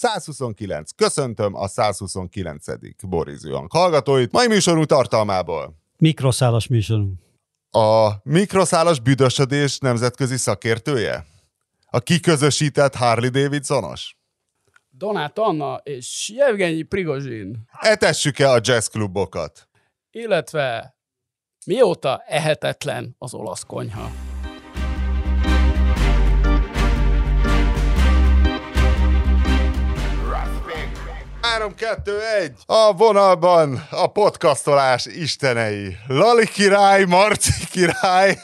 129. Köszöntöm a 129. Boris Johank hallgatóit. Mai műsorunk tartalmából. Mikroszálas műsorunk. A mikroszálas büdösödés nemzetközi szakértője? A kiközösített Harley Davidsonos? Donát Anna és Jevgenyi Prigozsin. Etessük-e a jazzklubokat? Illetve mióta ehetetlen az olasz konyha? 3, 2, 1. A vonalban a podcastolás istenei. Lali király, Marci király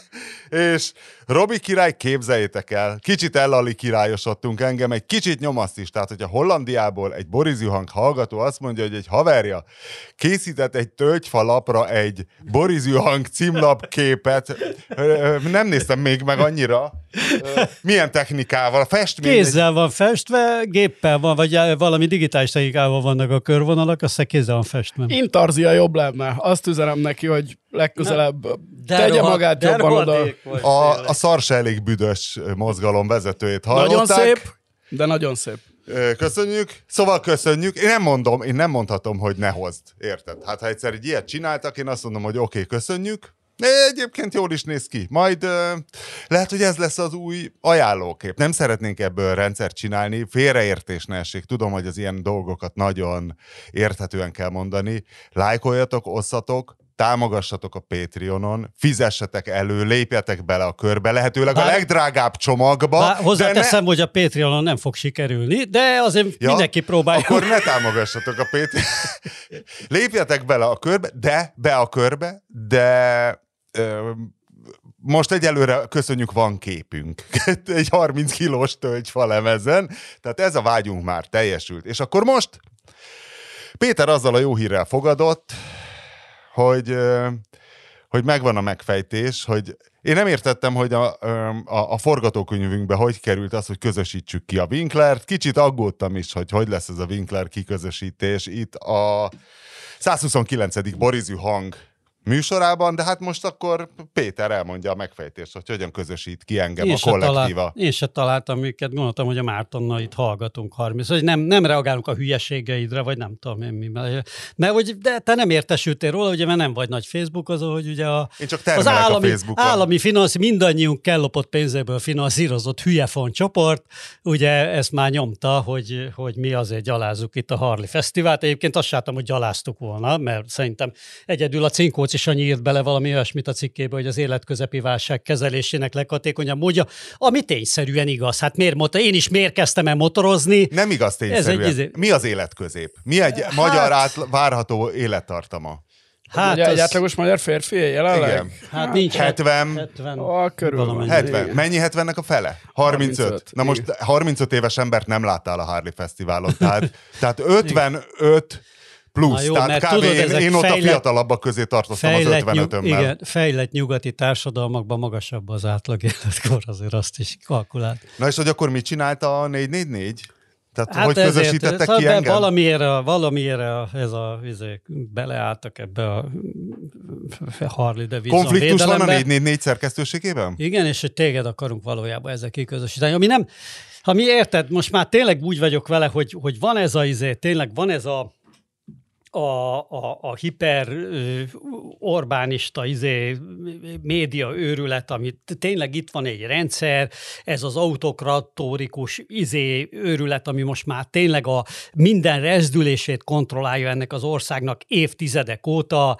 és Robi király, képzeljétek el, kicsit ellali királyosodtunk engem, egy kicsit nyomaszt is. Tehát, hogyha Hollandiából egy Boris Juhang hallgató azt mondja, hogy egy haverja készített egy tölgyfa lapra egy Boris Juhang címlap képet, nem néztem még meg annyira, milyen technikával? Festmény? Kézzel van festve, géppel van, vagy valami digitális technikával vannak a körvonalak, azt kézzel van festve. Intarzia jobb lenne. Azt üzenem neki, hogy legközelebb de tegye magát de jobban oda. A, a szar se elég büdös mozgalom vezetőjét hallották. Nagyon szép, de nagyon szép. Köszönjük. Szóval köszönjük. Én nem mondom, én nem mondhatom, hogy ne hozd. Érted? Hát ha egyszer egy ilyet csináltak, én azt mondom, hogy oké, okay, köszönjük. Egyébként jól is néz ki. Majd uh, lehet, hogy ez lesz az új ajánlókép. Nem szeretnénk ebből rendszert csinálni, félreértés ne essék. Tudom, hogy az ilyen dolgokat nagyon érthetően kell mondani. Lájkoljatok, osszatok, támogassatok a Patreonon, fizessetek elő, lépjetek bele a körbe, lehetőleg bár, a legdrágább csomagba. Bár hozzáteszem, ne... hogy a Patreonon nem fog sikerülni, de azért ja, mindenki próbálja. Akkor ne támogassatok a Patreonon. Lépjetek bele a körbe, de be a körbe, de ö, most egyelőre köszönjük, van képünk. Egy 30 kilós tölgyfa lemezen, tehát ez a vágyunk már teljesült. És akkor most Péter azzal a jó hírrel fogadott, hogy, hogy megvan a megfejtés, hogy én nem értettem, hogy a, a, a forgatókönyvünkbe hogy került az, hogy közösítsük ki a Winklert. Kicsit aggódtam is, hogy hogy lesz ez a Winkler kiközösítés. Itt a 129. Borizű hang műsorában, de hát most akkor Péter elmondja a megfejtést, hogy hogyan közösít ki engem én a kollektíva. Talál, én se találtam őket, gondoltam, hogy a Mártonnal itt hallgatunk 30, hogy nem, nem reagálunk a hülyeségeidre, vagy nem tudom én mi. Mert hogy, de te nem értesültél róla, ugye, mert nem vagy nagy Facebook, az, hogy ugye a, én csak az állami, a állami finansz, mindannyiunk kellopott pénzéből finanszírozott hülyefon csoport, ugye ezt már nyomta, hogy, hogy mi azért gyalázzuk itt a Harley Fesztivált. Egyébként azt sátom, hogy gyaláztuk volna, mert szerintem egyedül a cinkóc is annyi írt bele valami olyasmit a cikkébe, hogy az életközepi válság kezelésének leghatékonyabb módja, ami tényszerűen igaz. Hát miért motor? Én is miért kezdtem el motorozni? Nem igaz tényszerűen. Ez egy... Izé- Mi az életközép? Mi egy hát... magyar át várható élettartama? Hát ugye az... egy átlagos magyar férfi jelenleg? Igen. Hát nincs 70. 70. A körül. 70. Mennyi 70-nek a fele? 35. 35. Na most 35 éves embert nem láttál a Harley Fesztiválon. Tehát, tehát 55 plusz. Na jó, Tehát mert kb. tudod, én, én ott fejlett, a fiatalabbak közé tartoztam az 55 nyug, Igen, fejlett nyugati társadalmakban magasabb az átlag életkor, azért azt is kalkulált. Na és hogy akkor mit csinálta a 444? Tehát hát hogy közösítettek ezért, ki engem? Valamiért, valamiért ez a, izé, beleálltak ebbe a Harley Davidson Konfliktus van a 444 szerkesztőségében? Igen, és hogy téged akarunk valójában ezzel kiközösíteni. Ami nem, ha mi érted, most már tényleg úgy vagyok vele, hogy, hogy van ez a izé, tényleg van ez a a, a, a hiper Orbánista izé, média őrület, amit tényleg itt van egy rendszer, ez az autokratórikus izé őrület, ami most már tényleg a minden rezdülését kontrollálja ennek az országnak évtizedek óta,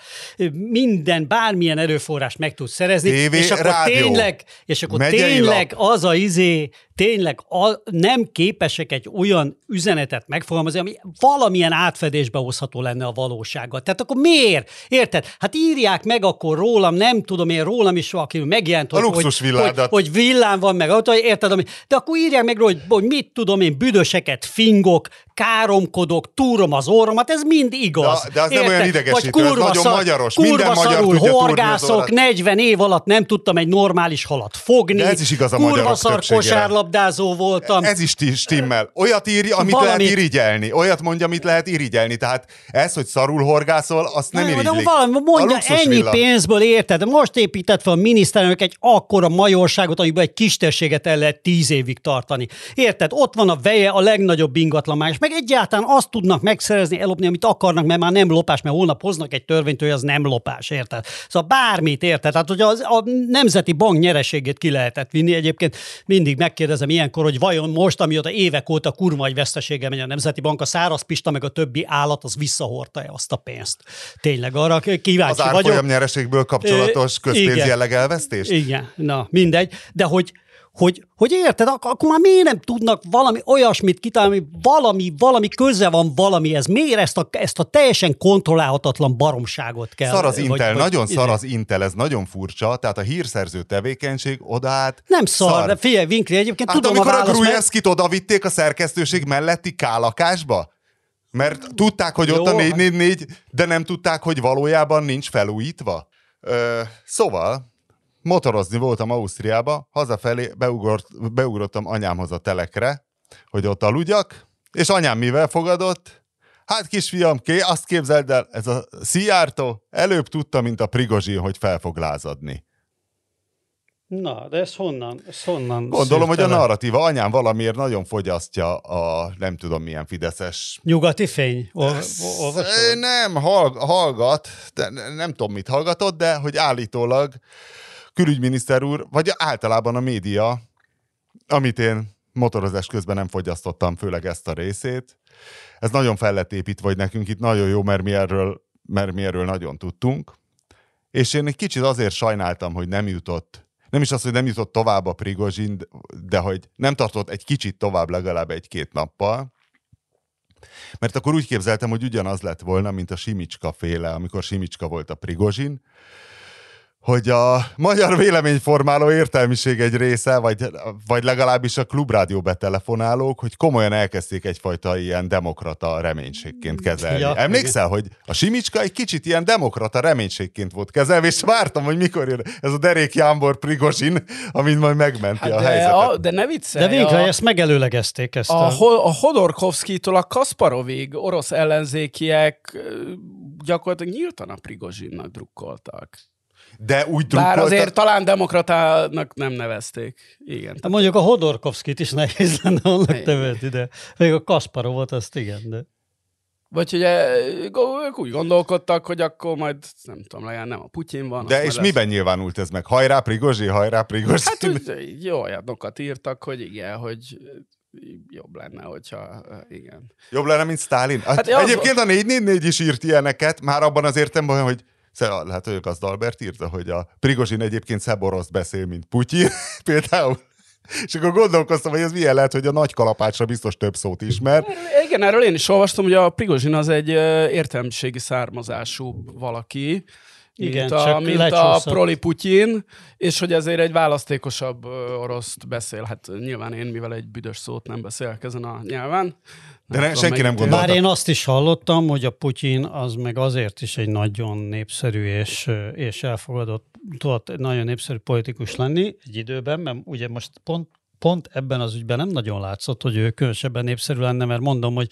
minden, bármilyen erőforrás meg tud szerezni, TV, és akkor rádió, tényleg, és akkor tényleg lap. az a izé, tényleg a, nem képesek egy olyan üzenetet megfogalmazni, ami valamilyen átfedésbe hozható lenne a valósággal. Tehát akkor miért? Érted? Hát írják meg akkor rólam, nem tudom én, rólam is valaki megjelent, hogy, hogy, hogy, hogy villám van meg, érted? De akkor írják meg róla, hogy, hogy mit tudom én, büdöseket fingok, káromkodok, túrom az orromat, ez mind igaz. De, de az érted? nem olyan idegesítő, Vagy kurva ez nagyon szar, magyaros. Kurva Minden magyar tudja horgászok, 40 év alatt nem tudtam egy normális halat fogni. De ez is igaz a kurva szar kosárlabdázó voltam. Ez is stimmel. Olyat írja, amit Valamit... lehet irigyelni. Olyat mondja, amit lehet irigyelni. Tehát ez, hogy szarul horgászol, azt nem, nem irigylik. De valami, mondja, ennyi villa. pénzből érted. Most épített fel a miniszterelnök egy akkora majorságot, amiben egy kistérséget el lehet tíz évig tartani. Érted? Ott van a veje, a legnagyobb ingatlan más meg egyáltalán azt tudnak megszerezni, ellopni, amit akarnak, mert már nem lopás, mert holnap hoznak egy törvényt, hogy az nem lopás, érted? Szóval bármit, érted? Tehát, hogy az, a Nemzeti Bank nyereségét ki lehetett vinni. Egyébként mindig megkérdezem ilyenkor, hogy vajon most, amióta évek óta kurva egy vesztesége megy a Nemzeti Bank, a száraz pista meg a többi állat, az visszahordta-e azt a pénzt? Tényleg arra kíváncsi az vagyok. Az nyereségből kapcsolatos közpénzjelleg elvesztés? Igen, na mindegy. De hogy, hogy, hogy érted, ak- akkor már miért nem tudnak valami olyasmit kitalálni, valami, valami köze van valamihez, miért ezt a, ezt a teljesen kontrollálhatatlan baromságot kell? Szar az vagy- Intel, vagy- nagyon szar izé- az Intel, ez nagyon furcsa, tehát a hírszerző tevékenység odaát Nem szar, szar. de figyelj, Winkli, egyébként Hát tudom amikor a a, választ, mert... Oda vitték a szerkesztőség melletti kálakásba? Mert tudták, hogy ott Jó, a hát- 444, de nem tudták, hogy valójában nincs felújítva. Ö, szóval, motorozni voltam Ausztriába, hazafelé beugrott, beugrottam anyámhoz a telekre, hogy ott aludjak, és anyám mivel fogadott? Hát kisfiam, ké, azt képzeld el, ez a Szijjártó előbb tudta, mint a Prigozsin, hogy fel fog lázadni. Na, de ez honnan? Ez honnan Gondolom, hogy a narratíva anyám valamiért nagyon fogyasztja a nem tudom milyen fideszes Nyugati fény? Ol, olvasod? Nem, hallg- hallgat, de ne- nem tudom, mit hallgatott, de hogy állítólag külügyminiszter úr, vagy általában a média, amit én motorozás közben nem fogyasztottam, főleg ezt a részét, ez nagyon fel lett építve, vagy nekünk itt nagyon jó, mert mi erről, mert mi erről nagyon tudtunk. És én egy kicsit azért sajnáltam, hogy nem jutott, nem is az, hogy nem jutott tovább a Prigozsin, de hogy nem tartott egy kicsit tovább legalább egy-két nappal, mert akkor úgy képzeltem, hogy ugyanaz lett volna, mint a Simicska féle, amikor Simicska volt a Prigozsin, hogy a magyar véleményformáló értelmiség egy része, vagy, vagy legalábbis a klubrádió betelefonálók, hogy komolyan elkezdték egyfajta ilyen demokrata reménységként kezelni. Ja, Emlékszel, hogy a Simicska egy kicsit ilyen demokrata reménységként volt kezelve, és vártam, hogy mikor jön ez a derék Jámbor Prigozsin, amit majd megmenti Hát a de, helyzetet. a, de ne viccelj. De végre a, ezt megelőlegezték ezt. a, A, a Hodorkovszkitól a Kasparovig orosz ellenzékiek gyakorlatilag nyíltan a Prigozsinnak drukkoltak. De úgy Bár azért talán demokratának nem nevezték. Igen. de mondjuk a Hodorkovszkit is nehéz lenne annak nevezni, de még a Kasparovot azt igen, de... Vagy ugye ők úgy gondolkodtak, hogy akkor majd nem tudom, legalább nem a Putyin van. de és lesz- miben nyilvánult ez meg? Hajrá Prigozsi, hajrá Prigozsi. Hát úgy, jó olyanokat írtak, hogy igen, hogy jobb lenne, hogyha igen. Jobb lenne, mint Stalin? Hát Hát az- Egyébként a 444 is írt ilyeneket, már abban az értelemben, hogy Hát hogy az Albert írta, hogy a Prigozsin egyébként szebb orosz beszél, mint Putyin, például. És akkor gondolkoztam, hogy ez milyen lehet, hogy a nagy kalapácsra biztos több szót ismer. Igen, erről én is olvastam, hogy a Prigozsin az egy értelmiségi származású valaki, Igen, mint a, csak mint a. Proli Putyin, és hogy ezért egy választékosabb oroszt beszél. Hát nyilván én, mivel egy büdös szót nem beszélek ezen a nyelven. De ne, tudom senki nem gondolta. Bár én azt is hallottam, hogy a Putyin az meg azért is egy nagyon népszerű és, és elfogadott, tudott nagyon népszerű politikus lenni egy időben, mert ugye most pont, pont ebben az ügyben nem nagyon látszott, hogy ő különösebben népszerű lenne, mert mondom, hogy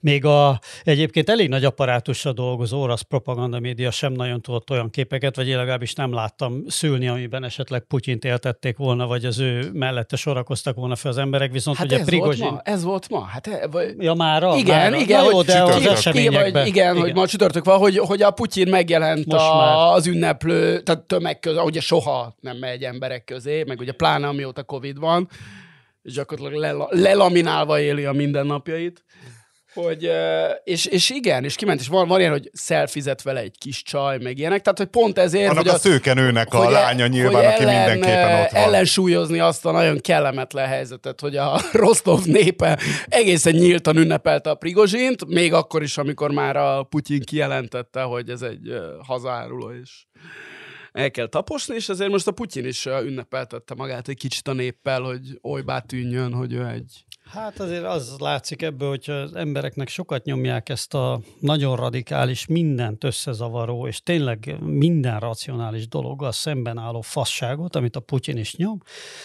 még a egyébként elég nagy apparátussal dolgozó orosz propaganda média sem nagyon tudott olyan képeket, vagy én legalábbis nem láttam szülni, amiben esetleg Putyint éltették volna, vagy az ő mellette sorakoztak volna fel az emberek, viszont Hát ugye ez Prigozsin... volt ma, ez volt ma. Hát, e- vagy, Ja, mára? igen, mára. igen, Na jó, hogy de az eseményekben. igen, vagy, igen, hogy ma csütörtök van, hogy, hogy a Putyin megjelent Most már. a, az ünneplő, tehát tömeg közé, ugye soha nem megy emberek közé, meg ugye pláne amióta Covid van, és gyakorlatilag lela, lelaminálva éli a mindennapjait. Hogy, és, és igen, és kiment, és van, van ilyen, hogy szelfizet vele egy kis csaj, meg ilyenek, tehát hogy pont ezért, Annak hogy a szőkenőnek a e- lánya nyilván, hogy aki mindenképpen ott van. Ellensúlyozni azt a nagyon kellemetlen helyzetet, hogy a Rostov népe egészen nyíltan ünnepelte a Prigozsint, még akkor is, amikor már a Putyin kijelentette, hogy ez egy hazáruló, és el kell taposni, és ezért most a Putyin is ünnepeltette magát egy kicsit a néppel, hogy olybá tűnjön, hogy ő egy Hát azért az látszik ebből, hogyha az embereknek sokat nyomják ezt a nagyon radikális, mindent összezavaró, és tényleg minden racionális dologgal szemben álló fasságot, amit a Putyin is nyom,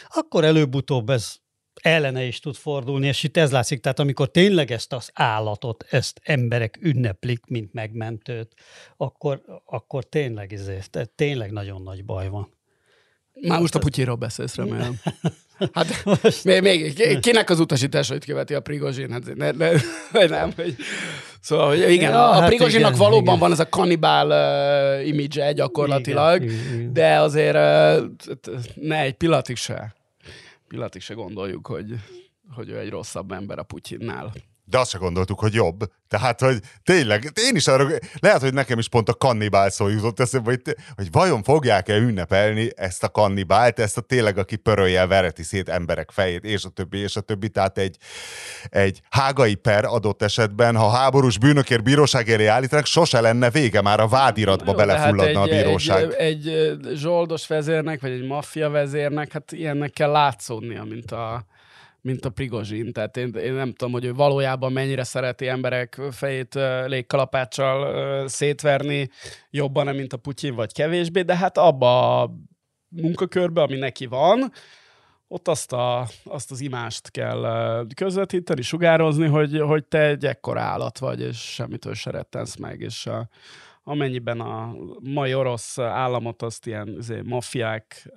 akkor előbb-utóbb ez ellene is tud fordulni, és itt ez látszik, tehát amikor tényleg ezt az állatot, ezt emberek ünneplik, mint megmentőt, akkor, akkor tényleg, ezért, tényleg nagyon nagy baj van. Már most a Putyinról beszélsz, remélem. Hát még, még, kinek az utasításait követi a Prigozsin? Hát ne, ne, nem, hogy... Szóval, hogy igen, ja, a hát igen, valóban igen. van ez a kanibál uh, image gyakorlatilag, igen. de azért uh, ne egy pillanatig se, pillanatig se gondoljuk, hogy, hogy ő egy rosszabb ember a Putyinnál de azt se gondoltuk, hogy jobb. Tehát, hogy tényleg, én is arra, lehet, hogy nekem is pont a kannibál szó jutott eszembe, hogy, hogy vajon fogják-e ünnepelni ezt a kannibált, ezt a tényleg, aki pöröljel vereti szét emberek fejét, és a többi, és a többi. Tehát egy, egy hágai per adott esetben, ha háborús bűnökért bíróság elé állítanak, sose lenne vége, már a vádiratba Jó, belefulladna hát egy, a bíróság. Egy, egy zsoldos vezérnek, vagy egy maffia vezérnek, hát ilyennek kell látszódnia, mint a mint a Prigozsin. Tehát én, én nem tudom, hogy ő valójában mennyire szereti emberek fejét légkalapáccsal szétverni jobban, mint a Putyin, vagy kevésbé, de hát abba a munkakörbe, ami neki van, ott azt, a, azt az imást kell közvetíteni, sugározni, hogy, hogy te egy ekkora állat vagy, és semmitől se rettensz meg, és a, amennyiben a mai orosz államot azt ilyen azért, mafiák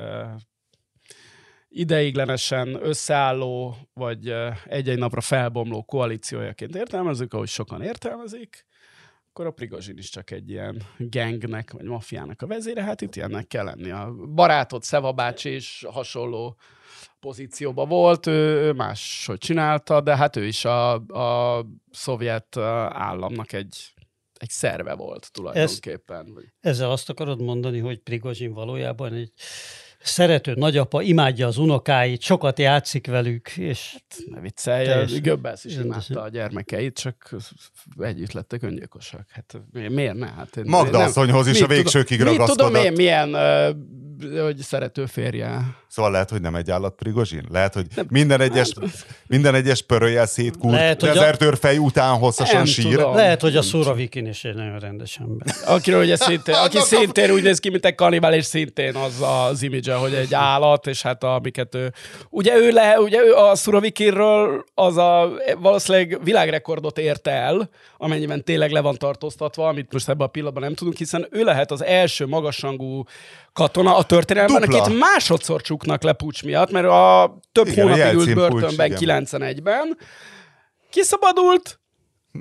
ideiglenesen összeálló, vagy egy-egy napra felbomló koalíciójaként értelmezzük, ahogy sokan értelmezik, akkor a Prigozsin is csak egy ilyen gangnek, vagy mafiának a vezére, hát itt ilyennek kell lenni. A barátod, Szeva bácsi is hasonló pozícióban volt, ő, ő máshogy csinálta, de hát ő is a, a szovjet államnak egy, egy szerve volt tulajdonképpen. Ez, ezzel azt akarod mondani, hogy Prigozsin valójában egy szerető nagyapa imádja az unokáit, sokat játszik velük, és... Hát, ne viccelj, teljes... Göbbels is imádta a gyermekeit, csak együtt lettek öngyilkosak. Hát miért ne? Hát én, Magda asszonyhoz is a végsőkig ragaszkodott. Mit tudom én, milyen hogy szerető férje. Szóval lehet, hogy nem egy állat Prigozsin? Lehet, hogy minden egyes, minden egyes pörőjel szétkúrt lehet, dezertőrfej a... után hosszasan nem sír. Tudom. Lehet, hogy a Szuravikin is egy nagyon rendes ember. Akiről ugye szintén, aki szintén úgy néz ki, mint egy kanibál, és szintén az az image hogy egy állat, és hát amiket ő... Ugye ő, le, ugye ő a Szuravikinről az a valószínűleg világrekordot érte el, amennyiben tényleg le van tartóztatva, amit most ebben a pillanatban nem tudunk, hiszen ő lehet az első magasrangú katona a történelemben, Dupla. akit másodszor csuknak le pucs miatt, mert a több igen, hónapig ült börtönben 91-ben, kiszabadult,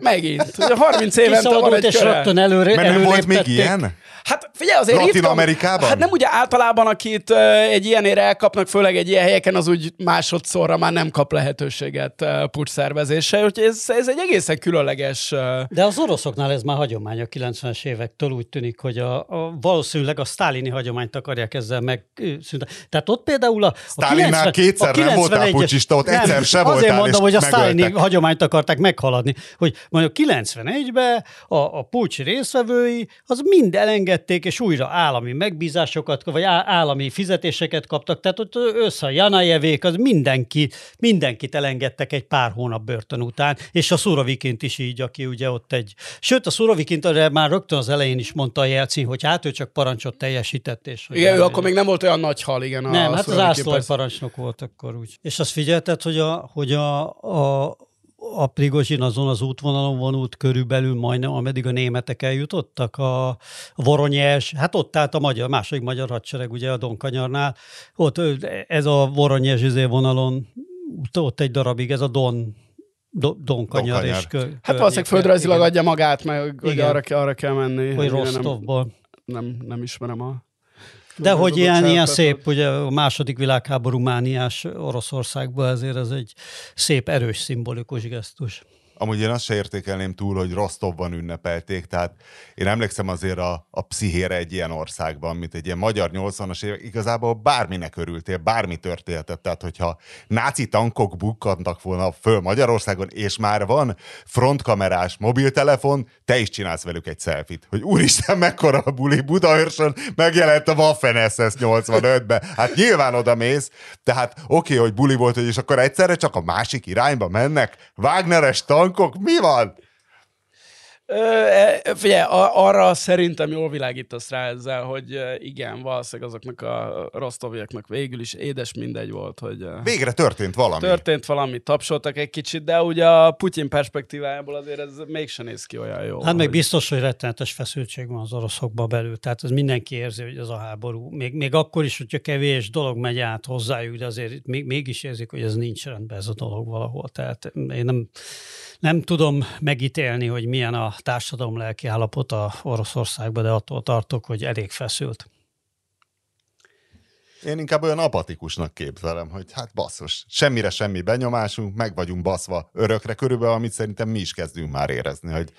megint. Ugye 30 évente van egy és köre. rögtön előre, Mert nem volt még ilyen? Hát figyelj, azért Latin Amerikában? Hát nem ugye általában, akit uh, egy ilyenért elkapnak, főleg egy ilyen helyeken, az úgy másodszorra már nem kap lehetőséget uh, pucs szervezésre, úgyhogy ez, ez egy egészen különleges... Uh... De az oroszoknál ez már hagyomány a 90-es évektől úgy tűnik, hogy a, a valószínűleg a sztálini hagyományt akarják ezzel megszüntetni. Tehát ott például a, a 90, kétszer a 91 nem voltál pucsista, ott egyszer nem, se voltál, Azért mondom, hogy a sztálini hagyományt akarták meghaladni, hogy mondjuk 91-ben a, a pucs részvevői az mind elengedték engedték, és újra állami megbízásokat, vagy állami fizetéseket kaptak, tehát ott össze a Janajevék, az mindenki, mindenkit elengedtek egy pár hónap börtön után, és a Szurovikint is így, aki ugye ott egy... Sőt, a Szurovikint már rögtön az elején is mondta a Jelcin, hogy hát ő csak parancsot teljesített. És igen, ő akkor még nem volt olyan nagy hal, igen. Nem, hát az ászlói parancsnok volt akkor úgy. És azt figyelted, hogy a, hogy a, a a Prigozsin azon az útvonalon vonult körülbelül majdnem, ameddig a németek eljutottak, a Voronyes, hát ott állt a magyar, második magyar hadsereg, ugye a Donkanyarnál, ott ez a Voronyes izé vonalon, ott egy darabig, ez a Don, Do, Donkanyar. És kö, hát valószínűleg földrajzilag adja magát, meg hogy arra, arra kell menni. Hogy Rostovból. Nem, nem, nem ismerem a de hogy ilyen, ilyen szép, ugye a második világháború mániás Oroszországban ezért ez egy szép, erős, szimbolikus gesztus. Amúgy én azt se értékelném túl, hogy Rostovban ünnepelték, tehát én emlékszem azért a, a pszichére egy ilyen országban, mint egy ilyen magyar 80-as évek, igazából bárminek örültél, bármi történhetett, tehát hogyha náci tankok bukkantak volna föl Magyarországon, és már van frontkamerás mobiltelefon, te is csinálsz velük egy selfit, hogy úristen, mekkora a buli, Budaörsön megjelent a Waffen SS 85-ben, hát nyilván oda mész, tehát oké, okay, hogy buli volt, hogy és akkor egyszerre csak a másik irányba mennek, Wagneres tank, tankok, mi van? Ö, figyelj, arra szerintem jól világítasz rá ezzel, hogy igen, valószínűleg azoknak a rosztoviaknak végül is édes mindegy volt, hogy... Végre történt valami. Történt valami, tapsoltak egy kicsit, de ugye a Putyin perspektívájából azért ez mégsem néz ki olyan jó. Hát hogy... még biztos, hogy rettenetes feszültség van az oroszokba belül, tehát ez mindenki érzi, hogy ez a háború. Még, még akkor is, hogyha kevés dolog megy át hozzájuk, de azért még, mégis érzik, hogy ez nincs rendben ez a dolog valahol. Tehát én nem nem tudom megítélni, hogy milyen a társadalom lelki állapota Oroszországban, de attól tartok, hogy elég feszült. Én inkább olyan apatikusnak képzelem, hogy hát basszus, semmire semmi benyomásunk, meg vagyunk baszva örökre körülbelül, amit szerintem mi is kezdünk már érezni, hogy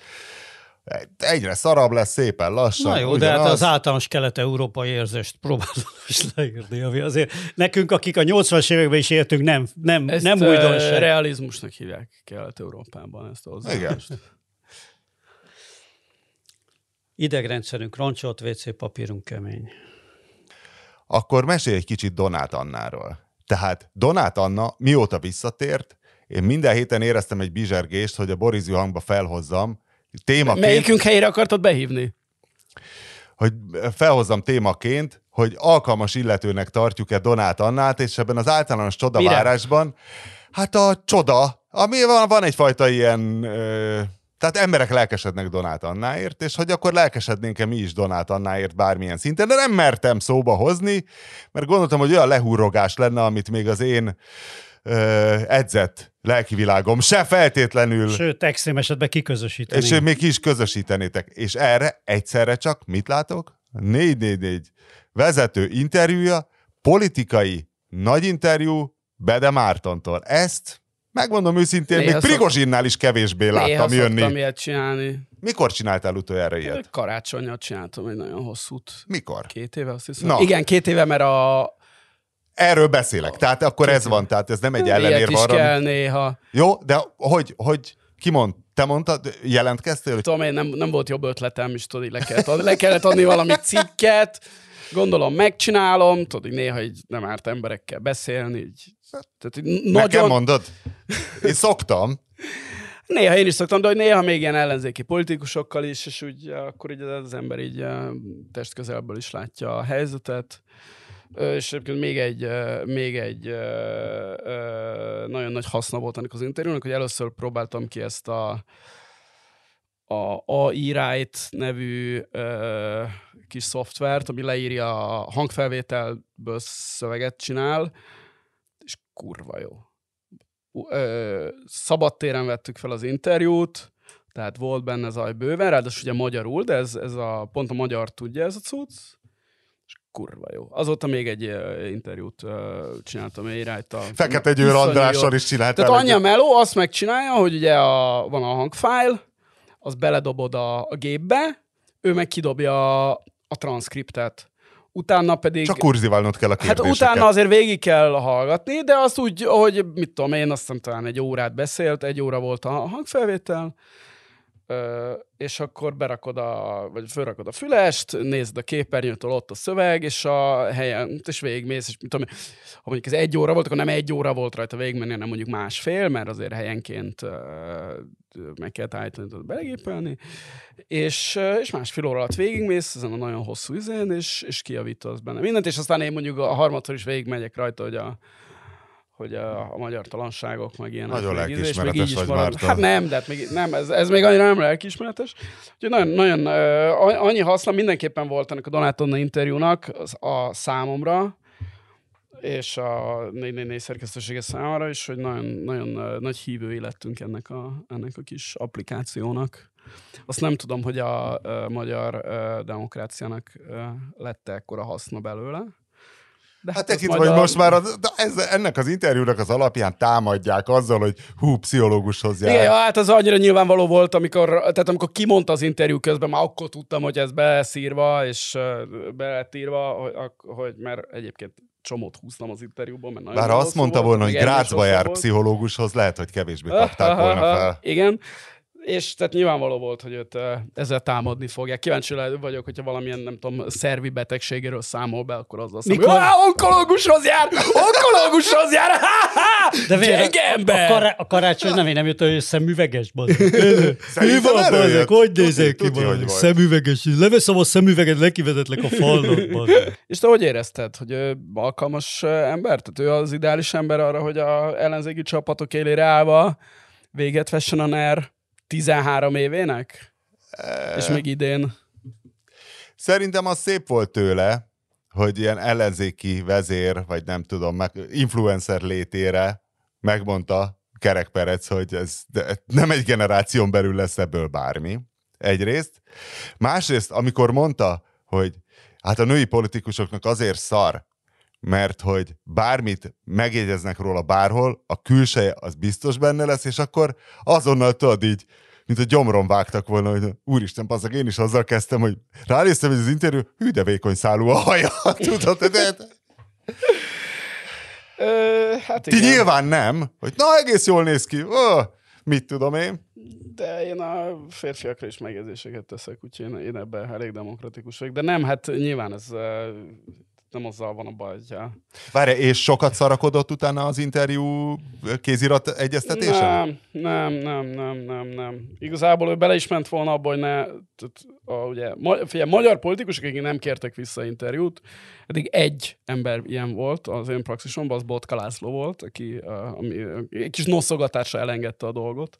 egyre szarabb lesz szépen lassan. Na jó, ugyanaz. de hát az általános kelet-európai érzést próbálom is leírni, ami azért nekünk, akik a 80-as években is éltünk, nem, nem, ezt nem újdonság. realizmusnak hívják Kelet-Európában ezt az. Igen. Idegrendszerünk roncsolt, WC papírunk kemény. Akkor mesélj egy kicsit Donát Annáról. Tehát Donát Anna mióta visszatért, én minden héten éreztem egy bizsergést, hogy a Borizű hangba felhozzam, témaként... Melyikünk helyére akartad behívni? Hogy felhozzam témaként, hogy alkalmas illetőnek tartjuk-e Donát Annát, és ebben az általános csodavárásban, Mire? hát a csoda, ami van, van egyfajta ilyen... Ö, tehát emberek lelkesednek Donát Annáért, és hogy akkor lelkesednénk-e mi is Donát Annáért bármilyen szinten, de nem mertem szóba hozni, mert gondoltam, hogy olyan lehúrogás lenne, amit még az én ö, edzett lelkivilágom se feltétlenül. Sőt, extrém esetben kiközösíteni. És még ki is közösítenétek. És erre egyszerre csak mit látok? 444 vezető interjúja, politikai nagy interjú Bede Mártontól. Ezt megmondom őszintén, néha még szok... Prigozsinnál is kevésbé láttam néha jönni. ilyet csinálni. Mikor csináltál utoljára ilyet? Karácsonyat csináltam egy nagyon hosszút. Mikor? Két éve azt hiszem. Na. Igen, két éve, mert a Erről beszélek. Tehát akkor ez van, tehát ez nem egy ellenérv arra. kell néha. Jó, de hogy, hogy ki mond, te mondtad, jelentkeztél? Tudom én, nem, nem volt jobb ötletem, és tudod, le kellett, adni, le kellett adni valami cikket, gondolom megcsinálom, tudod, néha így nem árt emberekkel beszélni, így, tehát, így nagyon... Nekem mondod? Én szoktam. Néha én is szoktam, de hogy néha még ilyen ellenzéki politikusokkal is, és úgy akkor így az ember így testközelből is látja a helyzetet. És egyébként még egy, még egy nagyon nagy haszna volt ennek az interjúnak, hogy először próbáltam ki ezt a, a AI Write nevű ö, kis szoftvert, ami leírja a hangfelvételből szöveget csinál, és kurva jó. Ö, szabadtéren vettük fel az interjút, tehát volt benne zaj bőven, ráadásul ugye magyarul, de ez, ez a, pont a magyar tudja ez a cucc, kurva jó. Azóta még egy uh, interjút uh, csináltam én rajta. Fekete Győr Andrással is csináltam. Tehát anyja meló azt megcsinálja, hogy ugye a, van a hangfájl, az beledobod a, a gépbe, ő meg kidobja a, a transzkriptet. Utána pedig... Csak kurziválnod kell a kérdéseket. Hát utána azért végig kell hallgatni, de azt úgy, hogy mit tudom én, azt talán egy órát beszélt, egy óra volt a hangfelvétel, és akkor berakod a, vagy felrakod a fülest, nézd a képernyőtől ott a szöveg, és a helyen, és végigmész, és mit tudom, ha mondjuk ez egy óra volt, akkor nem egy óra volt rajta végigmenni, hanem mondjuk másfél, mert azért helyenként meg kell állítani, tudod belegépelni, és, és másfél óra alatt végigmész ezen a nagyon hosszú izén, és, és kiavítasz benne mindent, és aztán én mondjuk a harmadszor is végigmegyek rajta, hogy a hogy a, a magyar talanságok, meg ilyen. Nagyon lelkiismeretes vagy marad. Hát nem, de hát még, nem, ez, ez még annyira nem lelkiismeretes. Úgyhogy nagyon, nagyon uh, annyi haszna mindenképpen volt ennek a Donátonna interjúnak a számomra, és a 444 szerkesztősége számára is, hogy nagyon, nagyon nagy hívői lettünk ennek a, ennek a kis applikációnak. Azt nem tudom, hogy a uh, magyar uh, demokráciának lett ekkora haszna belőle. De hát, tekintve, hogy a... most már az, ez, ennek az interjúnak az alapján támadják azzal, hogy hú, pszichológushoz jár. Igen, hát az annyira nyilvánvaló volt, amikor, tehát amikor kimondta az interjú közben, már akkor tudtam, hogy ez beszírva, és be lett írva, hogy, hogy mert egyébként csomót húztam az interjúban. Mert Bár azt mondta volt, volna, hogy Grácsba jár volt. pszichológushoz, lehet, hogy kevésbé kapták volna fel. Igen. És tehát nyilvánvaló volt, hogy őt ezzel támadni fogják. Kíváncsi vagyok, hogyha valamilyen, nem tudom, szervi betegségéről számol be, akkor azzal számol. Mikor? Mikor? onkológushoz jár! Onkológushoz jár! De miért? Gyenge a, ember! a, kará, a karácsony nem, én nem jött, hogy szemüveges. Mi van, bazd? Hogy nézek ki, hogy vagy. Szemüveges. Leveszem a szemüveget, lekivezetlek a falnak. És te hogy érezted, hogy ő alkalmas ember? Tehát ő az ideális ember arra, hogy a ellenzéki csapatok élére állva véget vessen a NER 13 évének? És még idén. Szerintem az szép volt tőle, hogy ilyen ellenzéki vezér, vagy nem tudom, meg, influencer létére megmondta Kerek Perec, hogy ez nem egy generáción belül lesz ebből bármi. Egyrészt. Másrészt, amikor mondta, hogy hát a női politikusoknak azért szar, mert hogy bármit megjegyeznek róla bárhol, a külseje az biztos benne lesz, és akkor azonnal tudod így, mint a gyomron vágtak volna, hogy úristen, passzak, én is azzal kezdtem, hogy ránéztem, hogy az interjú, hű, de vékony szálú a haja, tudod, de Ö, hát ti igen. nyilván nem, hogy na, egész jól néz ki, Ó, mit tudom én. De én a férfiakra is megjegyzéseket teszek, úgyhogy én, én ebben elég demokratikus vagyok. De nem, hát nyilván ez ö, nem azzal van a baj. Várj, és sokat szarakodott utána az interjú kézirat egyeztetésen? Nem, nem, nem, nem, nem, nem. Igazából ő bele is ment volna abba, hogy ne... Tehát, a, ugye, ma, figyelj, magyar politikusok, akik nem kértek vissza interjút, eddig egy ember ilyen volt az én praxisomban, az Botka László volt, aki uh, ami, egy kis noszogatásra elengedte a dolgot.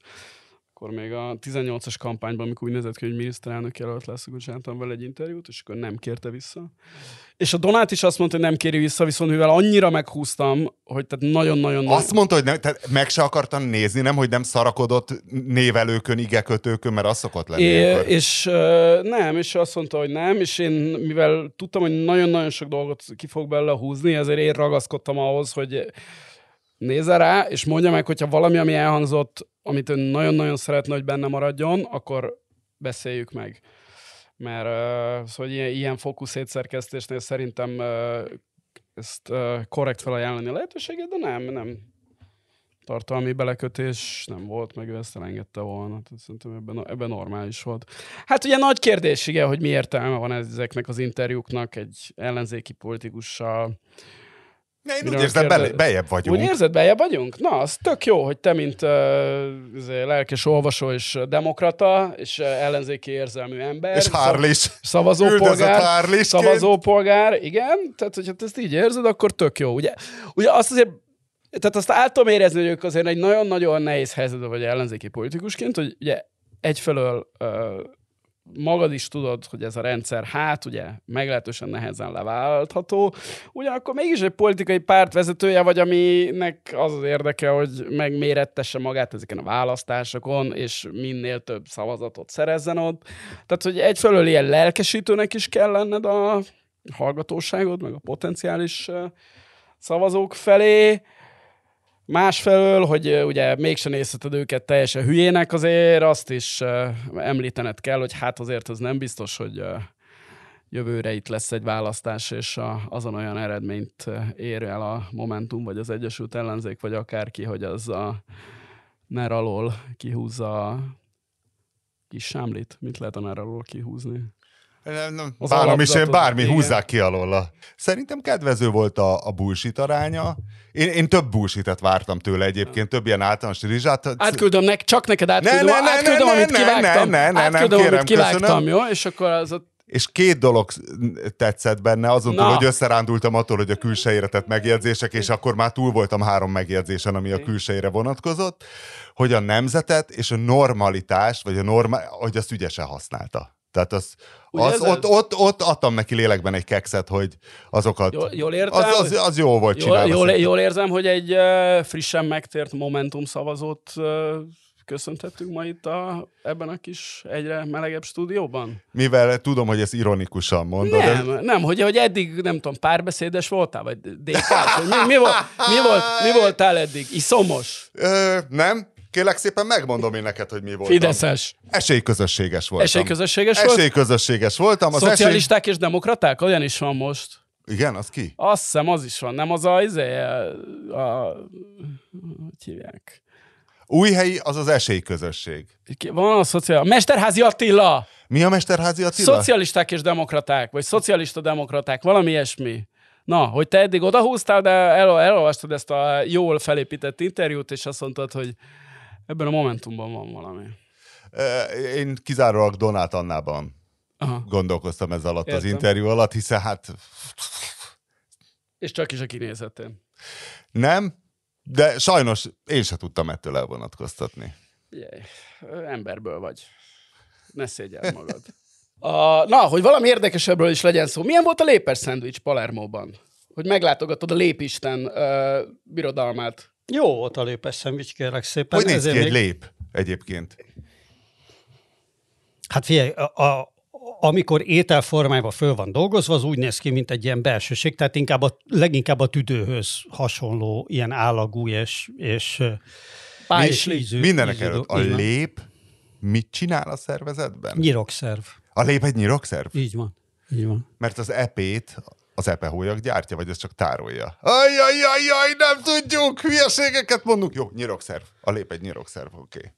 Akkor még a 18-as kampányban, amikor úgy nézett ki, hogy miniszterelnök jelölt lesz, akkor csináltam vele egy interjút, és akkor nem kérte vissza. És a Donát is azt mondta, hogy nem kéri vissza, viszont mivel annyira meghúztam, hogy tehát nagyon-nagyon... Azt mondta, hogy nem, tehát meg se akartam nézni, nem, hogy nem szarakodott névelőkön, igekötőkön, mert az szokott lenni. É, akkor. és ö, nem, és azt mondta, hogy nem, és én, mivel tudtam, hogy nagyon-nagyon sok dolgot ki fog belőle húzni, ezért én ragaszkodtam ahhoz, hogy nézze rá, és mondja meg, hogyha valami, ami elhangzott, amit ön nagyon-nagyon szeretne, hogy benne maradjon, akkor beszéljük meg. Mert uh, szóval ilyen, ilyen fokú szerintem uh, ezt uh, korrekt felajánlani a lehetőséget, de nem, nem tartalmi belekötés nem volt, meg ő ezt elengedte volna. Tehát szerintem ebben, ebben normális volt. Hát ugye nagy kérdés, igen, hogy mi értelme van ezeknek az interjúknak egy ellenzéki politikussal. Ne, én úgy érzem, bele, bejebb vagyunk. Úgy érzed, bejebb vagyunk? Na, az tök jó, hogy te, mint uh, lelkes olvasó és demokrata, és uh, ellenzéki érzelmű ember. és. Üldözött Szavazópolgár. Szavazópolgár, igen. Tehát, hogyha te ezt így érzed, akkor tök jó. Ugye, ugye azt azért tehát azt át tudom érezni, hogy ők azért egy nagyon-nagyon nehéz helyzetben vagy ellenzéki politikusként, hogy ugye egyfelől ö, magad is tudod, hogy ez a rendszer, hát ugye meglehetősen nehezen leváltható, ugyanakkor mégis egy politikai párt vezetője vagy, aminek az az érdeke, hogy megmérettesse magát ezeken a választásokon, és minél több szavazatot szerezzen ott. Tehát, hogy egyfelől ilyen lelkesítőnek is kell lenned a hallgatóságod, meg a potenciális szavazók felé, Másfelől, hogy ugye mégsem nézheted őket teljesen hülyének, azért azt is említened kell, hogy hát azért az nem biztos, hogy jövőre itt lesz egy választás, és a, azon olyan eredményt ér el a Momentum, vagy az Egyesült Ellenzék, vagy akárki, hogy az a NER alól kihúzza a kis sámlit. Mit lehet a NER alól kihúzni? Nem, nem, Az bánom is, én bármi, igen. húzzák ki alóla. Szerintem kedvező volt a, a bullshit aránya. Én, én több bullshitet vártam tőle egyébként, több ilyen általános rizsát. Átküldöm nek, csak neked átküldöm, Ne, ne, ne, átküldöm ne, amit ne, kivágtam. ne, ne, ne, nem, átküldöm, kérem, amit kivágtam, köszönöm. jó? És akkor az ott És két dolog tetszett benne, azon túl, hogy összerándultam attól, hogy a külsejére tett megjegyzések, és akkor már túl voltam három megjegyzésen, ami a külsejére vonatkozott, hogy a nemzetet és a normalitást, vagy a norma, hogy azt ügyesen használta. Tehát az, Ugye az ott, ott, ott adtam neki lélekben egy kekszet, hogy azokat... Jól, jól értem? az, az, az jó volt csinálva. jól, jól érzem, hogy egy uh, frissen megtért Momentum szavazót uh, köszöntettünk ma itt a, ebben a kis egyre melegebb stúdióban? Mivel tudom, hogy ezt ironikusan mondod. Nem, nem, hogy, hogy eddig, nem tudom, párbeszédes voltál, vagy vagy mi, mi, volt, mi, volt, mi voltál eddig? Iszomos? Ö, nem? Kérlek szépen megmondom én neked, hogy mi voltam. Fideszes? Esélyközösséges voltam. Esélyközösséges volt? Esélyközösségek voltam. Az Szocialisták és demokraták? Olyan is van most. Esély... Igen, az ki? Azt hiszem, az is van. Nem az a, izé, a, a hogy hívják? Újhelyi az az esélyközösség. Van a szociál... Mesterházi Attila! Mi a Mesterházi Attila? Szocialisták és demokraták, vagy szocialista demokraták, valami ilyesmi. Na, hogy te eddig odahúztál, de el, elolvastad ezt a jól felépített interjút, és azt mondtad, hogy ebben a momentumban van valami. Én kizárólag Donát Annában Aha. gondolkoztam ez alatt az Értem. interjú alatt, hiszen hát És csak is a kinézetén. nem, de sajnos én se tudtam ettől elvonatkoztatni. Figyelj, emberből vagy. Ne szégyeld magad. A, na, hogy valami érdekesebbről is legyen szó. Milyen volt a lépes szendvics Palermóban? Hogy meglátogatod a Lépisten uh, birodalmát. Jó volt a lépes szendvics, kérlek szépen. Hogy néz ki egy még- lép egyébként? Hát figyelj, a, a, amikor ételformájában föl van dolgozva, az úgy néz ki, mint egy ilyen belsőség, tehát inkább a, leginkább a tüdőhöz hasonló, ilyen állagú és, és ö, Pályisli. ízű- Mindenek előtt a lép mit csinál a szervezetben? Nyirokszerv. A lép egy nyirokszerv? Így van. Így van. Mert az epét az epehólyak gyártja, vagy ez csak tárolja? Ajajajaj, nem tudjuk! Hülyeségeket mondunk. Jó, nyirokszerv. A lép egy nyirokszerv, oké. Okay.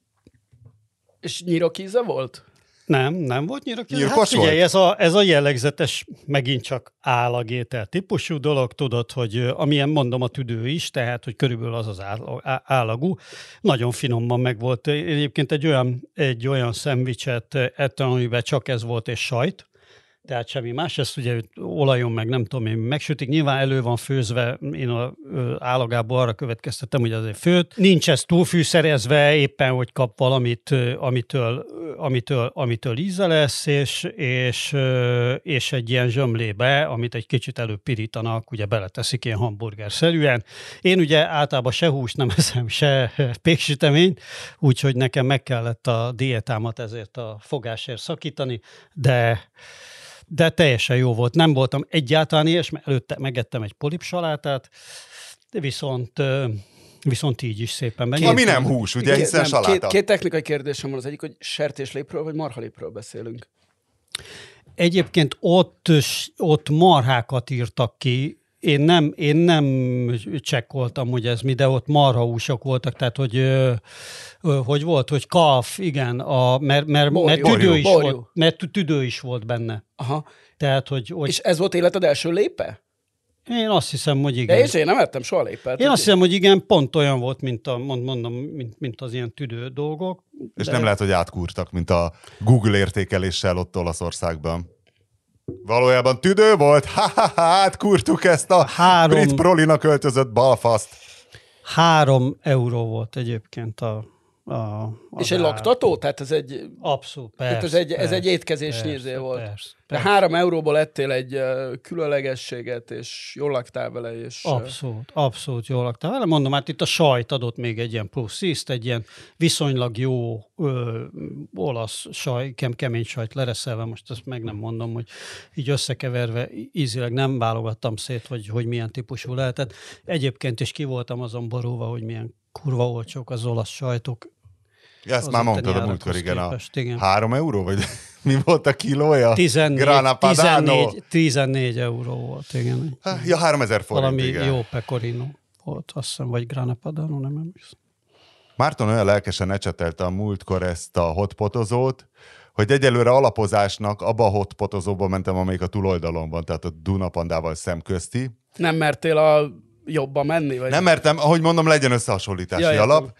És nyirokíze volt? Nem, nem volt nyirok. Nyírkos hát figyelj, volt? ez a, ez a jellegzetes, megint csak állagétel típusú dolog, tudod, hogy amilyen mondom a tüdő is, tehát, hogy körülbelül az az állagú. Nagyon finomban meg volt. Egyébként egy olyan, egy olyan szendvicset ettem, amiben csak ez volt, és sajt. Tehát semmi más, ezt ugye olajon meg nem tudom én megsütik, nyilván elő van főzve, én a állagából arra következtettem, hogy azért főt. Nincs ez túlfűszerezve, éppen hogy kap valamit, amitől, amitől, amitől íze lesz, és, és, és egy ilyen zsömlébe, amit egy kicsit előbb pirítanak, ugye beleteszik ilyen hamburger-szerűen. Én ugye általában se húst nem eszem, se péksüteményt, úgyhogy nekem meg kellett a diétámat ezért a fogásért szakítani, de de teljesen jó volt. Nem voltam egyáltalán ilyes, mert előtte megettem egy polipsalátát, viszont, ö, viszont így is szépen benne. Ami nem hús, ugye, Két- hiszen nem, saláta. Két, két technikai kérdésem van. Az egyik, hogy sertéslépről vagy marhalépről beszélünk. Egyébként ott, ott marhákat írtak ki, én nem, én nem csekkoltam, hogy ez mi, de ott marhahúsok voltak, tehát hogy, ö, ö, hogy volt, hogy kalf, igen, a, mert, mert, mert, Borjú. tüdő is Borjú. volt, mert tü- tüdő is volt benne. Aha. Tehát, hogy, hogy És ez volt életed első lépe? én azt hiszem, hogy De igen. és én nem ettem soha lépet. Én azt hiszem, hogy igen, pont olyan volt, mint, a, mond- mondom, mint, mint az ilyen tüdő dolgok. És de- nem lehet, hogy átkúrtak, mint a Google értékeléssel ott Olaszországban. Valójában tüdő volt, ha-ha-ha, átkúrtuk ezt a Három- brit prolinak öltözött balfaszt. Három euró volt egyébként a... a az És egy ár. laktató? Tehát ez egy, Abszolút, persze. ez egy, ez persze, egy étkezés persze, nyírzé volt. Persze, De persze. három euróból ettél egy különlegességet, és jól laktál vele, és... Abszolút, abszolút jól laktam vele. Mondom, hát itt a sajt adott még egy ilyen plusz ízt, egy ilyen viszonylag jó ö, olasz saj, kem, kemény sajt lereszelve, most ezt meg nem mondom, hogy így összekeverve ízileg nem válogattam szét, hogy, hogy milyen típusú lehetett. Egyébként is ki voltam azon borulva, hogy milyen kurva olcsók az olasz sajtok. Ezt Az már mondtad a múltkor, igen. A igen. három euró, vagy mi volt a kilója? 14, Grana Padano. 14, 14 euró volt, igen. Há, Ja, 3000 forint, Valami igen. jó pecorino volt, azt hiszem, vagy Grana Padano, nem emlékszem. Márton olyan lelkesen ecsetelte a múltkor ezt a hotpotozót, hogy egyelőre alapozásnak abba a hotpotozóba mentem, amelyik a túloldalon van, tehát a Dunapandával szemközti. Nem mertél a jobba menni? Vagy? Nem mertem, ahogy mondom, legyen összehasonlítási Ja, ja, értem.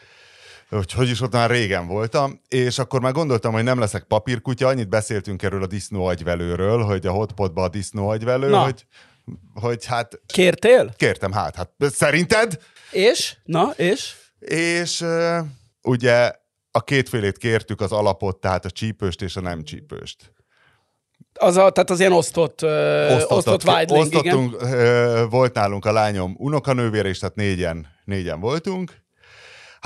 Hogy, hogy is ott már régen voltam, és akkor már gondoltam, hogy nem leszek papírkutya, annyit beszéltünk erről a disznó agyvelőről, hogy a hotpotba a disznó agyvelő, Na. hogy, hogy hát Kértél? kértem, hát, hát szerinted? És? Na, és? És uh, ugye a kétfélét kértük az alapot, tehát a csípőst és a nem csípőst. Az a, tehát az ilyen osztott, ö, osztott Weidling, igen. ö, volt nálunk a lányom unokanővére is, tehát négyen, négyen voltunk.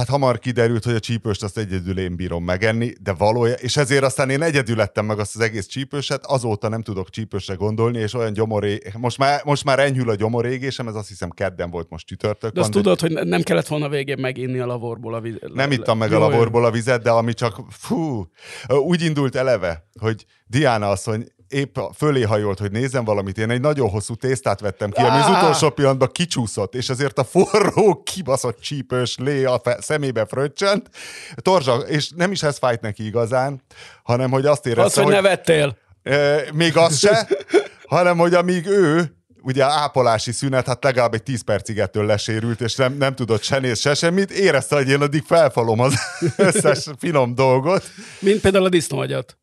Hát hamar kiderült, hogy a csípőst azt egyedül én bírom megenni, de valójában, és ezért aztán én egyedül lettem meg azt az egész csípőset, azóta nem tudok csípősre gondolni, és olyan gyomoré, most már, most már enyhül a gyomorégésem, ez azt hiszem kedden volt most csütörtök. De azt van, tudod, hogy nem kellett volna végén meginni a laborból a vizet. nem ittam meg a laborból a vizet, de ami csak, fú, úgy indult eleve, hogy Diana asszony épp fölé hajolt, hogy nézem valamit, én egy nagyon hosszú tésztát vettem ki, ami az utolsó pillanatban kicsúszott, és azért a forró, kibaszott csípős lé a fe- szemébe fröccsent. Torzsa, és nem is ez fájt neki igazán, hanem hogy azt érezte, Az, hogy nevettél. E, még az se, hanem hogy amíg ő, ugye ápolási szünet, hát legalább egy 10 percig ettől lesérült, és nem, nem tudott se néz, se semmit, érezte, hogy én addig felfalom az összes finom dolgot. Mint például a disznóagyat.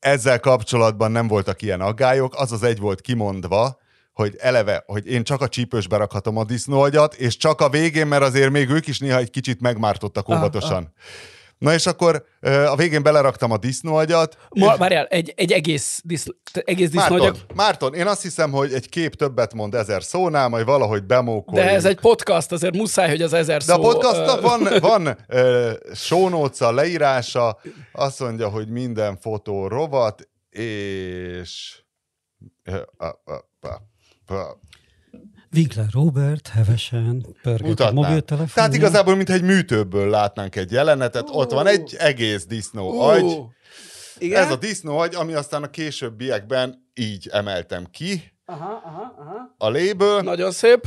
Ezzel kapcsolatban nem voltak ilyen aggályok, az az egy volt kimondva, hogy eleve, hogy én csak a csípősbe rakhatom a disznóagyat, és csak a végén, mert azért még ők is néha egy kicsit megmártottak óvatosan. Na és akkor a végén beleraktam a disznóagyat. Ma, várjál, egy, egy egész, disz, egész disznóagyak. Márton, Márton, én azt hiszem, hogy egy kép többet mond ezer szónál, majd valahogy bemókoljuk. De ez egy podcast, azért muszáj, hogy az ezer De a szó... podcastnak van, van uh, notes leírása, azt mondja, hogy minden fotó rovat, és... a- a- a- a- Winkler Robert hevesen pörget a Mutatnám. mobiltelefon. Tehát igazából, mintha egy műtőből látnánk egy jelenetet, ott van egy egész disznó ú, agy, Igen? ez a disznó agy, ami aztán a későbbiekben így emeltem ki Aha, aha, aha. a léből. Nagyon szép.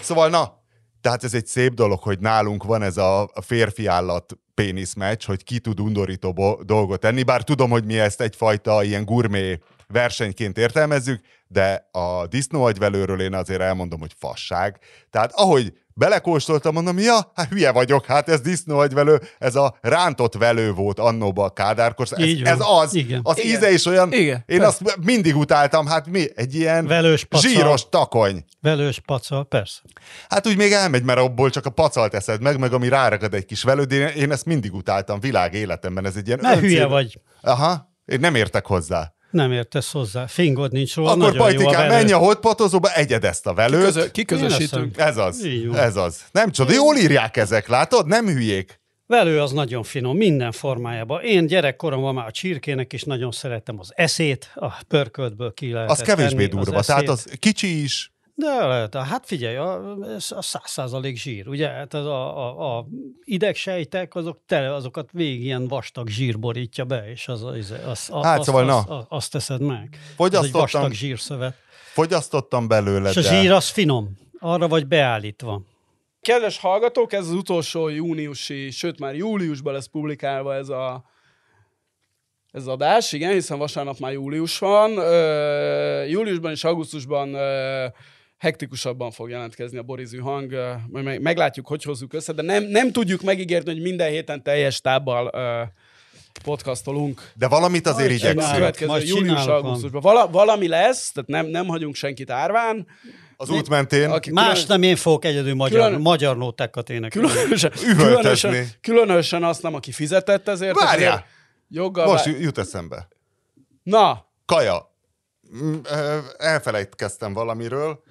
Szóval na, tehát ez egy szép dolog, hogy nálunk van ez a a férfi állat péniszmeccs, hogy ki tud undorító dolgot tenni, bár tudom, hogy mi ezt egyfajta ilyen gurmé versenyként értelmezzük, de a disznóagyvelőről én azért elmondom, hogy fasság. Tehát ahogy belekóstoltam, mondom, ja, hát hülye vagyok, hát ez disznóagyvelő, ez a rántott velő volt annóba a kádárkor. Ez, Így ez az, Igen. az Igen. íze is olyan, Igen, én persze. azt mindig utáltam, hát mi, egy ilyen Velős pacal. zsíros takony. Velős pacal, persze. Hát úgy még elmegy, mert abból csak a pacalt eszed meg, meg ami ráragad egy kis velőd. Én, én ezt mindig utáltam világ életemben. Ez egy ilyen Mert hülye öncél- vagy. Aha, én nem értek hozzá. Nem értesz hozzá. Fingod nincs róla. Akkor Pajtikán, menj a hotpotozóba, egyed ezt a velőt. Közö, kiközösítünk. Ez az, ez az. Nem csoda, jól írják ezek, látod? Nem hülyék. Velő az nagyon finom, minden formájában. Én gyerekkoromban már a csirkének is nagyon szerettem az eszét, a pörköltből ki lehetett Az kevésbé tenni durva. Az Tehát az kicsi is. De lehet, hát figyelj, a, a száz százalék zsír, ugye? Hát az a, a, a idegsejtek, azok tele, azokat végig ilyen vastag zsír borítja be, és az, az, az, az, Hát azt, szóval na. azt, azt, azt teszed meg. Ez egy Fogyasztottam, vastag zsírszövet. fogyasztottam belőle, És a zsír az finom, arra vagy beállítva. Kedves hallgatók, ez az utolsó júniusi, sőt már júliusban lesz publikálva ez a ez adás, igen, hiszen vasárnap már július van. Ö, júliusban és augusztusban ö, hektikusabban fog jelentkezni a borizű hang. Majd meg, meglátjuk, hogy hozzuk össze, de nem, nem tudjuk megígérni, hogy minden héten teljes tábbal podcastolunk. De valamit azért Egy igyekszünk. következő július-augusztusban. Vala, valami lesz, tehát nem, nem hagyunk senkit árván. Az út mentén. Aki Más nem én fogok egyedül magyar, Külön- magyar nótákat énekelni. Különösen, különösen, különösen azt nem, aki fizetett ezért. Várjál! Joggal Most vár... jut eszembe. Na, Kaja. Mm, Elfelejtkeztem valamiről,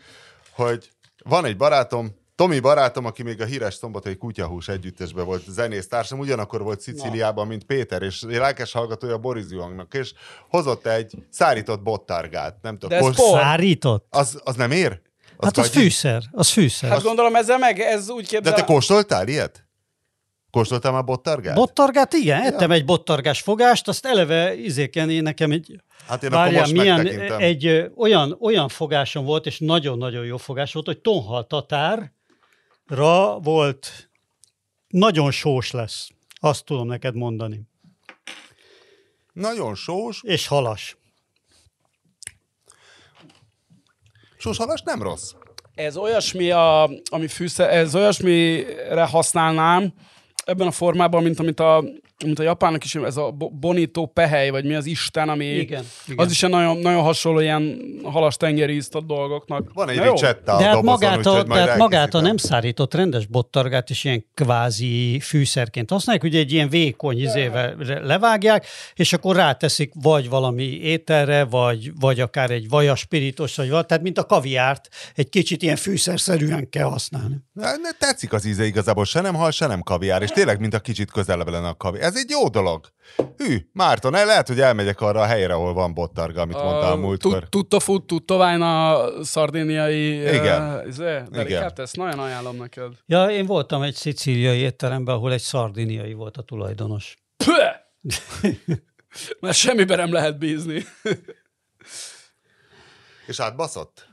hogy van egy barátom, Tomi barátom, aki még a híres szombatai kutyahús együttesben volt zenésztársam, ugyanakkor volt Szicíliában, mint Péter, és lelkes hallgatója Boris Zühangnak, és hozott egy szárított bottárgát. Nem tudom, De ez kos-. Szárított? az, az nem ér? Az Hát az fűszer, az fűszer. hát gondolom ezzel meg, ez úgy De képzel... te kóstoltál ilyet? Kóstoltál már bottárgát? Bottargát, igen, ettem egy bottargás fogást, azt eleve izéken én nekem egy, hát én akkor várjál, most milyen, egy ö, olyan, olyan fogásom volt, és nagyon-nagyon jó fogás volt, hogy tonhal tatárra volt, nagyon sós lesz, azt tudom neked mondani, Nagyon sós. és halas. Sós halas nem rossz. Ez olyasmi, a, ami fűszer, ez olyasmire használnám ebben a formában, mint amit a, mint a japánok is, ez a bo- bonito pehely, vagy mi az Isten, ami Igen, igen. az is ilyen nagyon, nagyon hasonló ilyen halas tengeri íztott dolgoknak. Van egy Na jó. ricetta a De hát dobozon, magát, a, úgyhogy majd tehát magát a elkészítem. nem szárított rendes bottargát is ilyen kvázi fűszerként használják, ugye egy ilyen vékony izével levágják, és akkor ráteszik vagy valami ételre, vagy, vagy akár egy vajaspiritos, vagy valami, tehát mint a kaviárt, egy kicsit ilyen fűszerszerűen kell használni. Ne, ne, tetszik az íze igazából, se nem hal, se nem kaviár, és tényleg, mint a kicsit közelebb lenne a kaviár. Ez egy jó dolog. Hű, Márton, el- lehet, hogy elmegyek arra a helyre, ahol van bottarga, amit mondtál a múltkor. Tutto food, tutto wine a szardéniai... Igen. Uh, Igen. Hát ezt nagyon ajánlom neked. Ja, én voltam egy szicíliai étteremben, ahol egy szardiniai volt a tulajdonos. Püh! Mert semmiben nem lehet bízni. És átbaszott?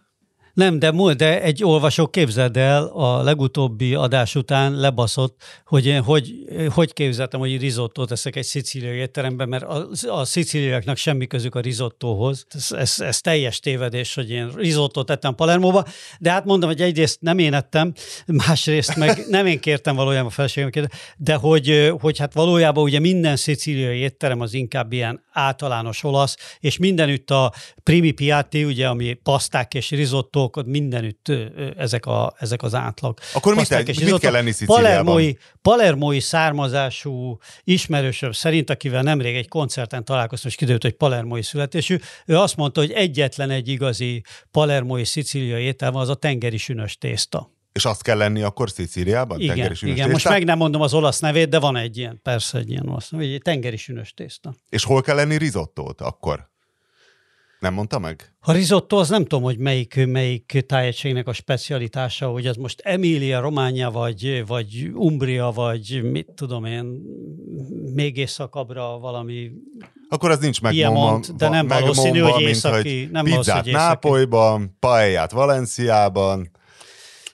Nem, de, de egy olvasó képzeld el, a legutóbbi adás után lebaszott, hogy én hogy, hogy képzeltem, hogy risottót teszek egy szicíliai étteremben, mert a, a szicíliaiaknak semmi közük a risottóhoz. Ez, ez, ez teljes tévedés, hogy én risottót tettem Palermóba, de hát mondom, hogy egyrészt nem én ettem, másrészt meg nem én kértem valójában a feleségem, de hogy, hogy hát valójában ugye minden szicíliai étterem az inkább ilyen általános olasz, és mindenütt a primi piatti, ugye, ami paszták és risottók, ott mindenütt ezek, a, ezek az átlag. Akkor mit, Paszták mit, kell lenni Szicíliában? Palermói, palermói származású ismerősöm szerint, akivel nemrég egy koncerten találkoztam, és kiderült, hogy palermói születésű, ő azt mondta, hogy egyetlen egy igazi palermói szicíliai étel van, az a tengeri sünös tészta. És azt kell lenni akkor Szicíliában? Igen, Tengeri sünös igen. most meg nem mondom az olasz nevét, de van egy ilyen, persze egy ilyen olasz nevét, egy tengeri sünös tészta. És hol kell lenni risottót akkor? Nem mondta meg? A risotto az nem tudom, hogy melyik, melyik tájegységnek a specialitása, hogy az most Emília, Románia, vagy, vagy Umbria, vagy mit tudom én, még északabbra valami Akkor az nincs Piemont, megmondva, de nem valószínű, megmondva, hogy mint, északi- hogy nem valószínű, pizzát hogy északi. Nápolyban, paellát Valenciában.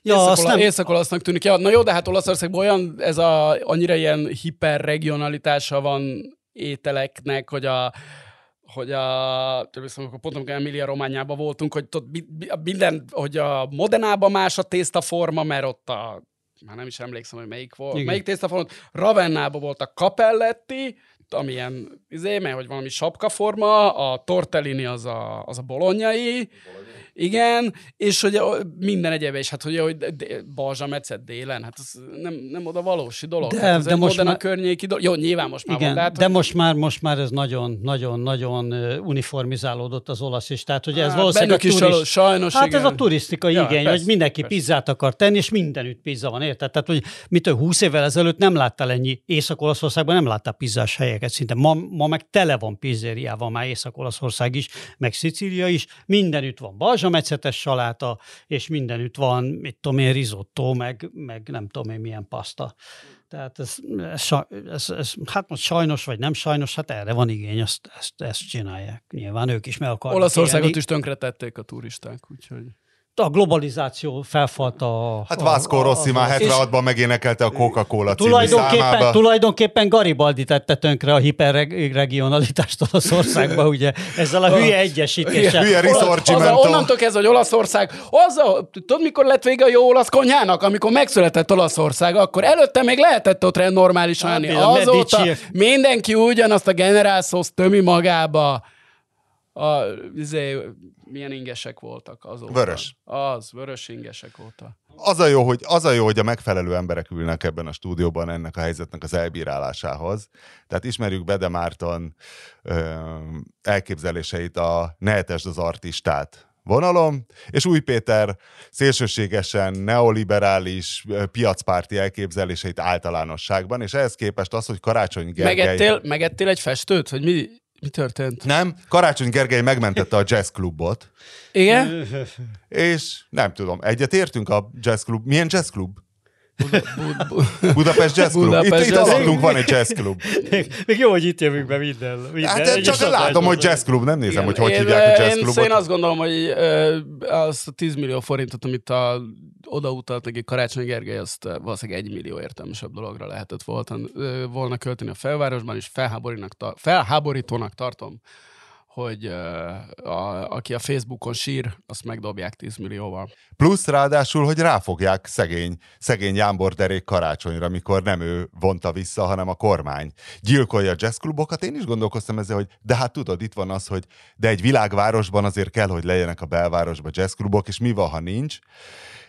Ja, azt nem, Észak-olasznak tűnik. Ja, na jó, de hát Olaszországban olyan, ez a, annyira ilyen hiperregionalitása van ételeknek, hogy a hogy a, tudom, akkor pont amikor Emilia Rományában voltunk, hogy ott mi- mi- minden, hogy a Modenában más a tésztaforma, mert ott a már nem is emlékszem, hogy melyik volt. Igen. Melyik tésztaforma? Ravennában volt a capelletti, amilyen, izé, mert hogy valami sapkaforma, a tortellini az a, az a bolonyai, igen, és hogy a- minden egyéb, és hát hogy, hogy Balzsa Metszet délen, hát ez nem, nem oda valósi dolog. De- hát ez de most már- környéki dolog. Jó, nyilván most már igen, van, de, hát, de most már, most már ez nagyon, nagyon, nagyon uniformizálódott az olasz is. Tehát, hogy ez Hát valószínűleg a is turist... való- sajnos, Hát igen. ez a turisztika Ja, igény, persze, hogy mindenki persze. pizzát akar tenni, és mindenütt pizza van, érted? Tehát, hogy mitől 20 évvel ezelőtt nem láttál ennyi Észak-Olaszországban, nem láttál pizzás helyeket szinte. Ma, ma meg tele van pizzériával, már Észak-Olaszország is, meg Szicília is. Mindenütt van balzsamecetes saláta, és mindenütt van, mit tudom én, risotto, meg, meg nem tudom én milyen paszta. Tehát ez, ez, ez, ez, hát most sajnos, vagy nem sajnos, hát erre van igény, ezt, ezt, ezt csinálják. Nyilván ők is meg akarnak Olaszországot élni. is tönkretették a turisták, úgyhogy... A globalizáció felfalt a... Hát a- Rossi a- már és 76-ban megénekelte a Coca-Cola Tulajdonképpen, számába. tulajdonképpen Garibaldi tette tönkre a hiperregionalitást Olaszországba, ugye, ezzel a hülye egyesítéssel. Hülye Az a, risorgimento. onnantól kezdve, hogy Olaszország, az a, tudod, mikor lett vége a jó olasz konyhának? Amikor megszületett Olaszország, akkor előtte még lehetett ott rend normálisan Hát, enni. a Azóta mindenki ugyanazt a generálszósz tömi magába. A, izé, milyen ingesek voltak azóta. Vörös. Az, vörös ingesek voltak. Az a, jó, hogy, az a jó, hogy a megfelelő emberek ülnek ebben a stúdióban ennek a helyzetnek az elbírálásához. Tehát ismerjük Bede Márton ö, elképzeléseit a Nehetesd az artistát vonalom, és Új Péter szélsőségesen neoliberális, piacpárti elképzeléseit általánosságban, és ehhez képest az, hogy Karácsony Gergely... Megettél, megettél egy festőt? Hogy mi, mi történt? Nem, Karácsony Gergely megmentette a jazzklubot, Igen? és nem tudom, egyet értünk a jazzklub. Milyen jazzklub? Bu- bu- Budapest Jazz Club. Budapest itt, itt Jazz alattunk Club. van egy jazz club. Még, még jó, hogy itt jövünk be minden. minden Hát egyes csak látom, hogy jazz club, nem nézem, Igen, hogy hogy én, hívják a jazz én, clubot. Én azt gondolom, hogy ö, azt a 10 millió forintot, amit a, odautalt neki Karácsony Gergely, azt valószínűleg egy millió értelmesebb dologra lehetett volna, volna költeni a felvárosban, és felháborítónak tartom, hogy a, aki a Facebookon sír, azt megdobják 10 millióval. Plusz ráadásul, hogy ráfogják szegény, szegény Jámbor derék karácsonyra, mikor nem ő vonta vissza, hanem a kormány. Gyilkolja a jazzklubokat, én is gondolkoztam ezzel, hogy de hát tudod, itt van az, hogy de egy világvárosban azért kell, hogy legyenek a belvárosban jazzklubok, és mi van, ha nincs.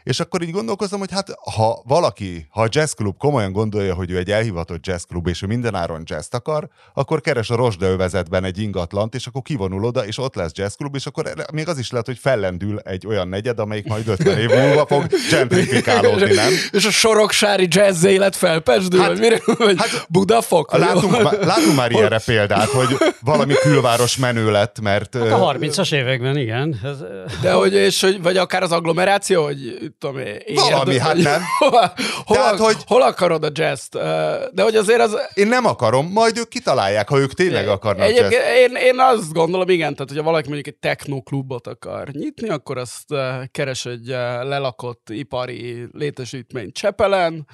És akkor így gondolkozom, hogy hát ha valaki, ha a jazzklub komolyan gondolja, hogy ő egy elhivatott jazzklub, és ő mindenáron jazzt akar, akkor keres a Rosda övezetben egy ingatlant, és akkor kivonul oda, és ott lesz jazzklub, és akkor még az is lehet, hogy fellendül egy olyan negyed, amelyik majd 50 év múlva fog gentrifikálódni, nem? És a soroksári jazz élet felpesdül, Hát- hát, vagy mire? Vagy hát- Budafok? Látunk, má- látunk már ilyenre példát, hogy valami külváros menő lett, mert... Hát a 30-as években, igen. Ez, De hogy, és hogy, vagy akár az agglomeráció, hogy tudom én, Valami, hát nem. Hol, hol, Tehát, hogy- hol akarod a jazz De hogy azért az... Én nem akarom, majd ők kitalálják, ha ők tényleg akarnak jazz. én, én azt gondolom, igen, tehát hogyha valaki mondjuk egy technoklubot akar nyitni, akkor azt keres egy lelakott ipari létesítményt Csepelen,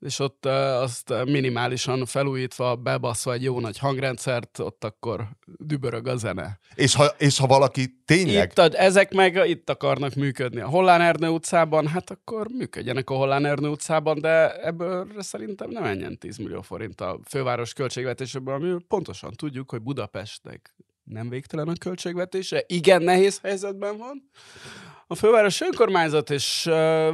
és ott azt minimálisan felújítva, bebaszva egy jó nagy hangrendszert, ott akkor dübörög a zene. És ha, és ha valaki tényleg... Itt, ezek meg itt akarnak működni a Hollán Ernő utcában, hát akkor működjenek a Hollán Ernő utcában, de ebből szerintem nem menjen 10 millió forint a főváros költségvetéséből, ami pontosan tudjuk, hogy Budapestnek nem végtelen a költségvetése, igen nehéz helyzetben van. A főváros önkormányzat, és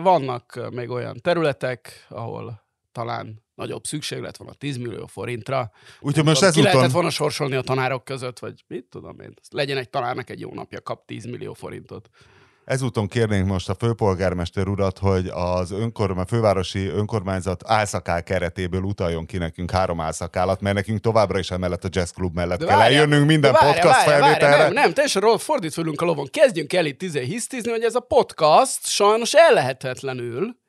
vannak még olyan területek, ahol talán nagyobb szükséglet van a 10 millió forintra. Úgyhogy most Tudom, Ki ezúton... lehetett volna sorsolni a tanárok között, vagy mit tudom én. Legyen egy tanárnak egy jó napja, kap 10 millió forintot. Ezúton kérnénk most a főpolgármester urat, hogy az önkormány, fővárosi önkormányzat álszakál keretéből utaljon ki nekünk három álszakálat, mert nekünk továbbra is emellett a jazz klub mellett De kell várjál, eljönnünk minden de várjál, podcast várjál, felvételre. Nem, nem, teljesen rossz, fordítva ülünk a lovon. Kezdjünk el itt izé hisztizni, hogy ez a podcast sajnos ellehetetlenül,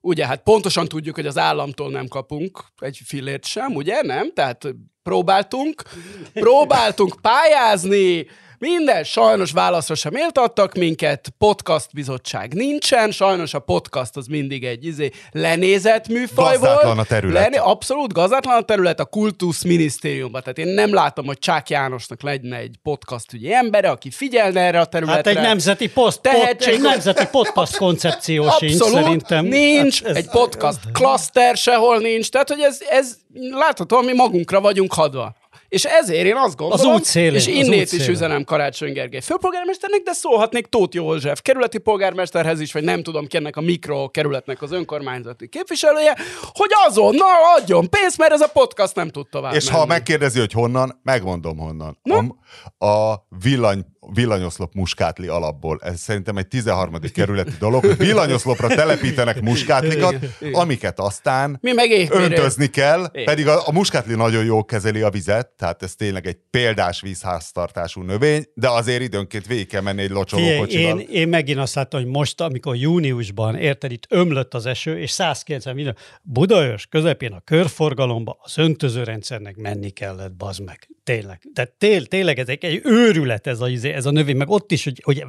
ugye, hát pontosan tudjuk, hogy az államtól nem kapunk egy fillért sem, ugye, nem? Tehát próbáltunk, próbáltunk pályázni, minden, sajnos válaszra sem méltattak minket, podcast bizottság nincsen, sajnos a podcast az mindig egy izé, lenézett műfaj Gazdátlan volt. a terület. Lené, abszolút gazdátlan a terület a kultusz minisztériumban. Tehát én nem látom, hogy Csák Jánosnak lenne egy podcast ügyi embere, aki figyelne erre a Hát területre. egy nemzeti post, pot, Tehetség- egy nemzeti podcast koncepció sincs Abszolút szerintem. nincs, Hát ez- egy podcast cluster sehol nincs, tehát hogy ez, ez látható, mi magunkra vagyunk hadva. És ezért én azt gondolom, út szélén, és az innét út is szélén. üzenem Karácsony Gergely főpolgármesternek, de szólhatnék Tóth József kerületi polgármesterhez is, vagy nem tudom ki ennek a mikrokerületnek az önkormányzati képviselője, hogy azonnal adjon pénzt, mert ez a podcast nem tud tovább És ha menni. megkérdezi, hogy honnan, megmondom honnan. A, a villany, villanyoszlop muskátli alapból. Ez szerintem egy 13. kerületi dolog, hogy villanyoszlopra telepítenek muskátlikat, amiket aztán Mi meg éhmérő. öntözni kell, pedig a, a muskátli nagyon jól kezeli a vizet, tehát ez tényleg egy példás vízháztartású növény, de azért időnként végig kell menni egy locsolókocsival. én, én megint azt láttam, hogy most, amikor júniusban, érted, itt ömlött az eső, és 190 millió, Budaörs közepén a körforgalomba az öntözőrendszernek menni kellett, bazd meg. Tényleg. De tél, tényleg ez egy, egy őrület ez a, izé- ez a növény, meg ott is, hogy, hogy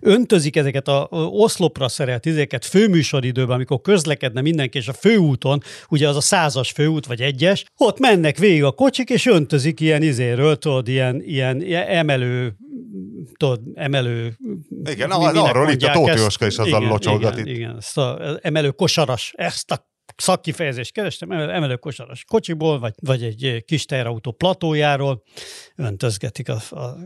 öntözik ezeket a oszlopra szerelt izéket főműsoridőben, amikor közlekedne mindenki, és a főúton, ugye az a százas főút, vagy egyes, ott mennek végig a kocsik, és öntözik ilyen izéről, tudod, ilyen, ilyen, ilyen emelő tudod, emelő... Igen, mi- arról itt a Tóth? Jóska is azzal Igen, locsolgat igen, itt. Igen, ezt a emelő kosaras, ezt a szakkifejezést kerestem, emel- emelő kosaras kocsiból, vagy, vagy egy kis teherautó platójáról, öntözgetik a, a,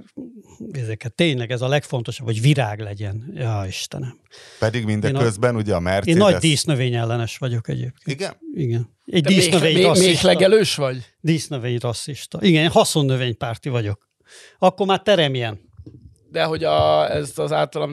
ezeket. Tényleg ez a legfontosabb, hogy virág legyen. Ja, Istenem. Pedig Én a- mindeközben ugye a Mercedes... Én nagy dísznövény ellenes vagyok egyébként. Igen? Igen. Egy még, dísznövény még, még rasszista. legelős vagy? Dísznövény rasszista. Igen, én haszonnövénypárti vagyok. Akkor már teremjen. De hogy a, ezt az általam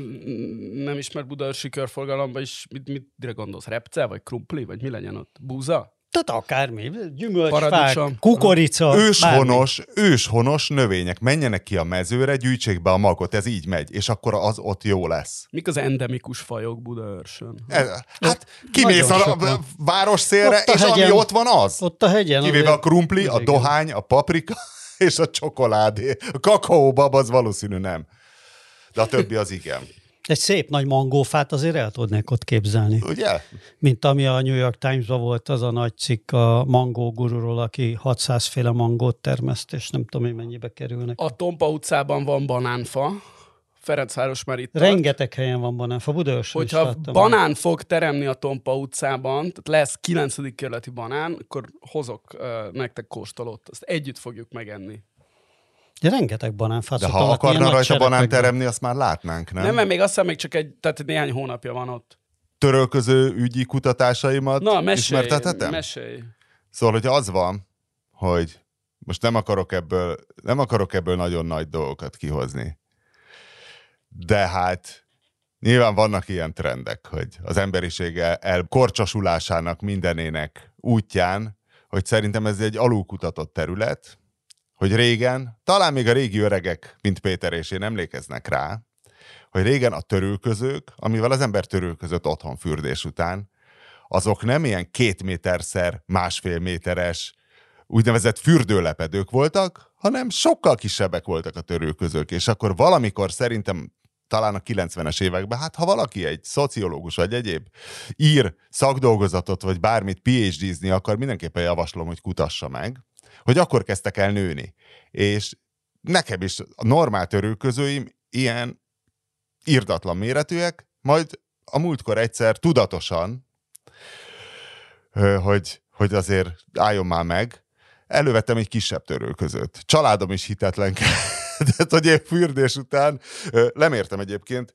nem ismert budaörsi körforgalomban is, mit, mit mire gondolsz? Repce, vagy krumpli, vagy mi legyen ott? Búza? Tehát akármi. Gyümölcsfák, kukorica, bármi. Őshonos, őshonos növények menjenek ki a mezőre, gyűjtsék be a magot, ez így megy, és akkor az ott jó lesz. Mik az endemikus fajok Budaörsön? Ez, hát kimész a, a város szélre, és ami hegyen. ott van az. Ott a hegyen. Kivéve a krumpli, a dohány, a paprika és a csokoládé. A kakaóbab az valószínű nem. De a többi az igen. Egy szép nagy mangófát azért el tudnék ott képzelni. Ugye? Mint ami a New York Times-ban volt az a nagy cikk a mangó gururól, aki 600 féle mangót termeszt, és nem tudom, hogy mennyibe kerülnek. A Tompa utcában van banánfa. Ferencváros már itt tart. Rengeteg helyen van banánfa, Budaörsön is Hogyha láttam. banán fog teremni a Tompa utcában, tehát lesz 9. kerületi banán, akkor hozok uh, nektek kóstolót. Azt együtt fogjuk megenni. De rengeteg banánfát De ha akarna rajta banán teremni, azt már látnánk, nem? Nem, mert még azt hiszem, még csak egy, tehát néhány hónapja van ott. Törölköző ügyi kutatásaimat Na, mesélj, ismertethetem? mesélj. Szóval, hogyha az van, hogy most nem akarok ebből, nem akarok ebből nagyon nagy dolgokat kihozni. De hát nyilván vannak ilyen trendek, hogy az emberiség el- elkorcsasulásának mindenének útján, hogy szerintem ez egy alulkutatott terület, hogy régen, talán még a régi öregek, mint Péter és én emlékeznek rá, hogy régen a törőközők, amivel az ember törőközött otthon fürdés után, azok nem ilyen két méterszer másfél méteres úgynevezett fürdőlepedők voltak, hanem sokkal kisebbek voltak a törőközők, és akkor valamikor szerintem talán a 90-es években, hát ha valaki egy szociológus vagy egyéb ír szakdolgozatot, vagy bármit PhD-zni akar, mindenképpen javaslom, hogy kutassa meg, hogy akkor kezdtek el nőni. És nekem is a normál törőközőim ilyen írdatlan méretűek, majd a múltkor egyszer tudatosan, hogy, hogy azért álljon már meg, elővettem egy kisebb törőközőt. Családom is hitetlen Tehát, hogy én fürdés után lemértem egyébként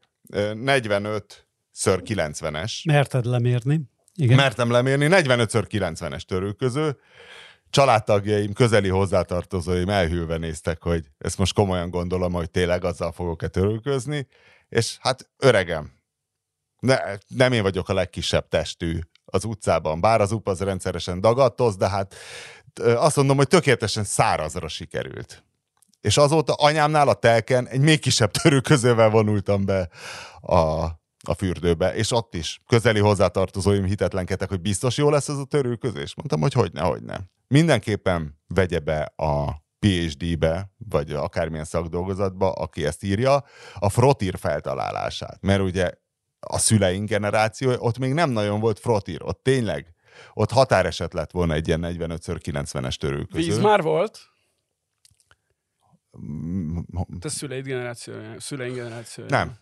45 ször 90-es. Merted lemérni. Igen. Mertem lemérni, 45 90-es törőköző. Családtagjaim, közeli hozzátartozóim elhűlve néztek, hogy ezt most komolyan gondolom, hogy tényleg azzal fogok-e törőközni, és hát öregem, ne, nem én vagyok a legkisebb testű az utcában, bár az UP az rendszeresen dagadtoz, de hát azt mondom, hogy tökéletesen szárazra sikerült. És azóta anyámnál a telken egy még kisebb törőközővel vonultam be a, a fürdőbe, és ott is közeli hozzátartozóim hitetlenkedtek, hogy biztos jó lesz ez a törőköző, és mondtam, hogy hogyne, hogyne. Mindenképpen vegye be a PhD-be, vagy akármilyen szakdolgozatba, aki ezt írja, a frotír feltalálását. Mert ugye a szüleink generáció, ott még nem nagyon volt frotír, ott tényleg, ott határeset lett volna egy ilyen 45x90-es törőköző. Víz már volt? Te szüleid generációja, szüleink generációja. Nem.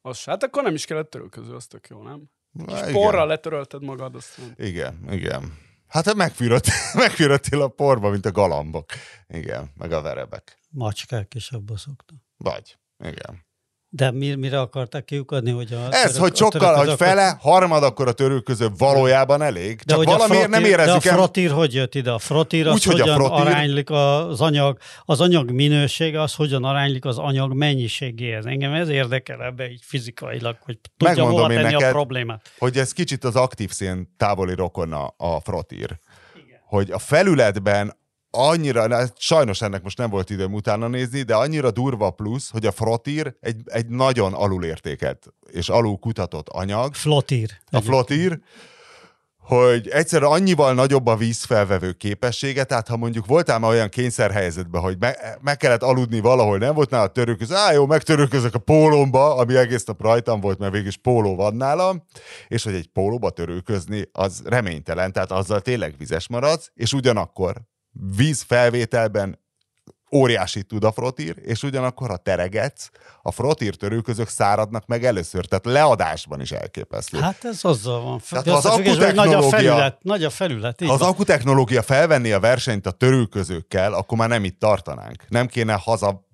Az, hát akkor nem is kellett törölköző, az tök jó, nem? És porral letörölted magad, aztán. Igen, igen. Hát megfűrött, megfűröttél a porba, mint a galambok. Igen, meg a verebek. Macskák is abba szoktak. Vagy, igen. De mi, mire akarták kiukadni, hogy a Ez, török, hogy sokkal, hogy fele, harmad akkor a közül valójában elég. Csak de valamiért frotír, nem érezzük De a frotír el... hogy jött ide? A frotír az Úgy, hogyan a frotír... aránylik az anyag, az anyag minősége, az hogyan aránylik az anyag mennyiségéhez. Engem ez érdekel ebbe így fizikailag, hogy tudja Megmondom hova tenni neked, a problémát. Hogy ez kicsit az aktív szén távoli rokona a frotír. Igen. Hogy a felületben annyira, sajnos ennek most nem volt időm utána nézni, de annyira durva plusz, hogy a frotír egy, egy nagyon alulértékelt és alul kutatott anyag. Flotír. A flotír, hogy egyszerűen annyival nagyobb a vízfelvevő képessége, tehát ha mondjuk voltál már olyan kényszerhelyzetben, hogy me- meg kellett aludni valahol, nem volt nála törőköz, á jó, megtörőközök a pólomba, ami egész nap rajtam volt, mert végig póló van nálam, és hogy egy pólóba törőközni, az reménytelen, tehát azzal tényleg vizes maradsz, és ugyanakkor vízfelvételben óriási tud a frotír, és ugyanakkor, ha teregetsz, a frotír törőközök száradnak meg először, tehát leadásban is elképesztő. Hát ez azzal van. Tehát az akutechnológia, nagy a felület, nagy a felület. Ha az akutechnológia felvenni a versenyt a törőközőkkel, akkor már nem itt tartanánk. Nem kéne haza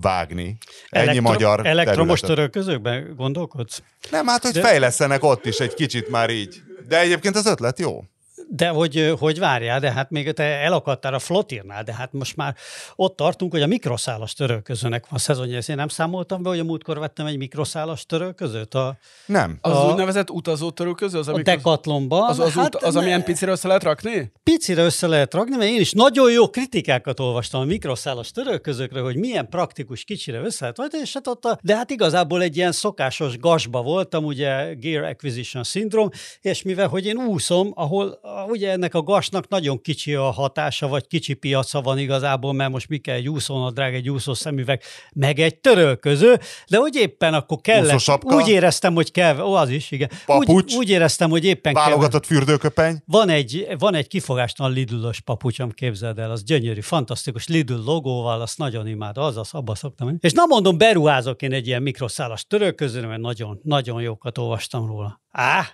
vágni. Ennyi Elektro- magyar Elektromos törőközőkben gondolkodsz? Nem, hát hogy De... fejlesztenek ott is egy kicsit már így. De egyébként az ötlet jó. De hogy, hogy várjál, de hát még te elakadtál a flotírnál, de hát most már ott tartunk, hogy a mikroszálas törölközőnek van szezonja. Ezt én nem számoltam be, hogy a múltkor vettem egy mikroszálas törölközőt? A, nem. Az a, úgynevezett utazó törölköző? Az, a decathlonban. Az, az, hát, az, ami ilyen picire össze lehet rakni? Picire össze lehet rakni, mert én is nagyon jó kritikákat olvastam a mikroszálas törölközőkre, hogy milyen praktikus kicsire össze lehet vagy, és hát ott a, de hát igazából egy ilyen szokásos gasba voltam, ugye Gear Acquisition Syndrome, és mivel, hogy én úszom, ahol ugye ennek a gasnak nagyon kicsi a hatása, vagy kicsi piaca van igazából, mert most mi kell egy úszónadrág, egy úszó szemüveg, meg egy törölköző, de hogy éppen akkor kellett, úgy éreztem, hogy kell, ó, az is, igen. Papucs, úgy, úgy éreztem, hogy éppen Válogatott kell. fürdőköpeny. Van egy, van egy kifogástalan Lidl-os papucsom, képzeld el, az gyönyörű, fantasztikus Lidl logóval, azt nagyon imád, az, az abba szoktam. És nem mondom, beruházok én egy ilyen mikroszálas törölközőre, mert nagyon, nagyon jókat olvastam róla. Á,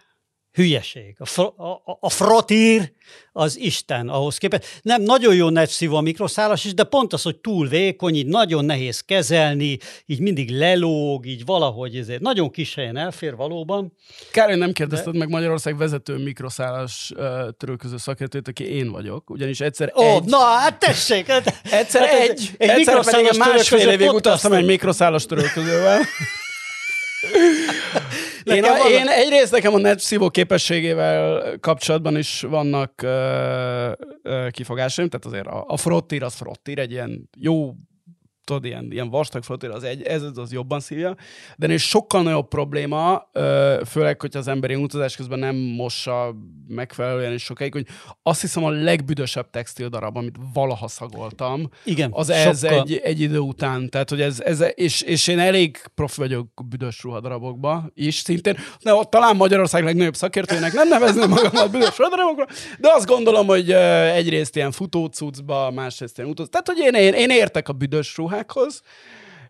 hülyeség. A, fr- a, a frotír az Isten ahhoz képest. Nem, nagyon jó netszívó a mikroszálas is, de pont az, hogy túl vékony, így nagyon nehéz kezelni, így mindig lelóg, így valahogy ezért nagyon kis helyen elfér valóban. Kár, hogy nem kérdezted de... meg Magyarország vezető mikroszálas uh, törőköző szakértőt, aki én vagyok, ugyanis egyszer oh, egy... Na, hát tessék! Hát, egyszer hát egy, egy egyszer pedig másfél évig utaztam egy mikroszálas törőközővel. én, a, én egyrészt nekem a net szívó képességével kapcsolatban is vannak uh, uh, kifogásaim, tehát azért a, a frottír az frottír, egy ilyen jó tudod, ilyen, ilyen vastag flotér, az, egy, ez az jobban szívja, de egy sokkal nagyobb probléma, főleg, hogy az ember ilyen utazás közben nem mossa megfelelően és sokáig, hogy azt hiszem a legbüdösebb textil darab, amit valaha szagoltam, Igen, az ez sokkal- egy, egy idő után. Tehát, hogy ez, ez és, és én elég profi vagyok büdös ruhadarabokba is szintén. De ott talán Magyarország legnagyobb szakértőjének nem nevezném magamat büdös ruhadarabokra, de azt gondolom, hogy egyrészt ilyen futócucba, másrészt ilyen utaz. Tehát, hogy én, én, én értek a büdös hecklers.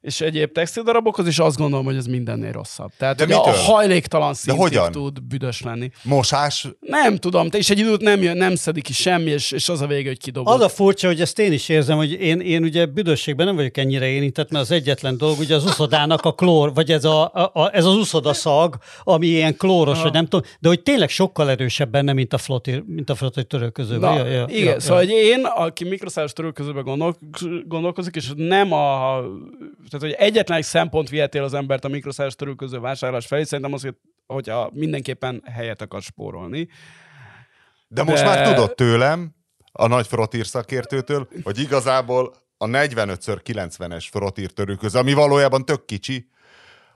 És egyéb textildarabokhoz, és azt gondolom, hogy ez mindennél rosszabb. Tehát, De hogy a, mitől? hajléktalan szintig hogyan? tud büdös lenni. Mosás, Nem tudom, és egy időt nem, jön, nem szedik ki semmi, és, és az a vége, hogy kidobod. Az a furcsa, hogy ezt én is érzem, hogy én, én ugye büdösségben nem vagyok ennyire érintett, mert az egyetlen dolog, ugye az uszodának a klór, vagy ez, a, a, a, ez az uszodaszag, ami ilyen klóros, Ha. vagy nem tudom, de hogy tényleg sokkal erősebb benne, mint a flotti, mint a flotti törőközőben. Na, Ja, ja, igen, ja, szóval ja. én, aki mikroszáros törőközőben gondol, gondolkozik, és nem a... Tehát, hogy egyetlen egy szempont vihetél az embert a mikroszáros törőköző vásárlás felé, szerintem az, hogy hogyha mindenképpen helyet akar spórolni. de most De- már tudod tőlem, a nagy frotír szakértőtől, hogy igazából a 45x90-es frotír törőköz, ami valójában tök kicsi,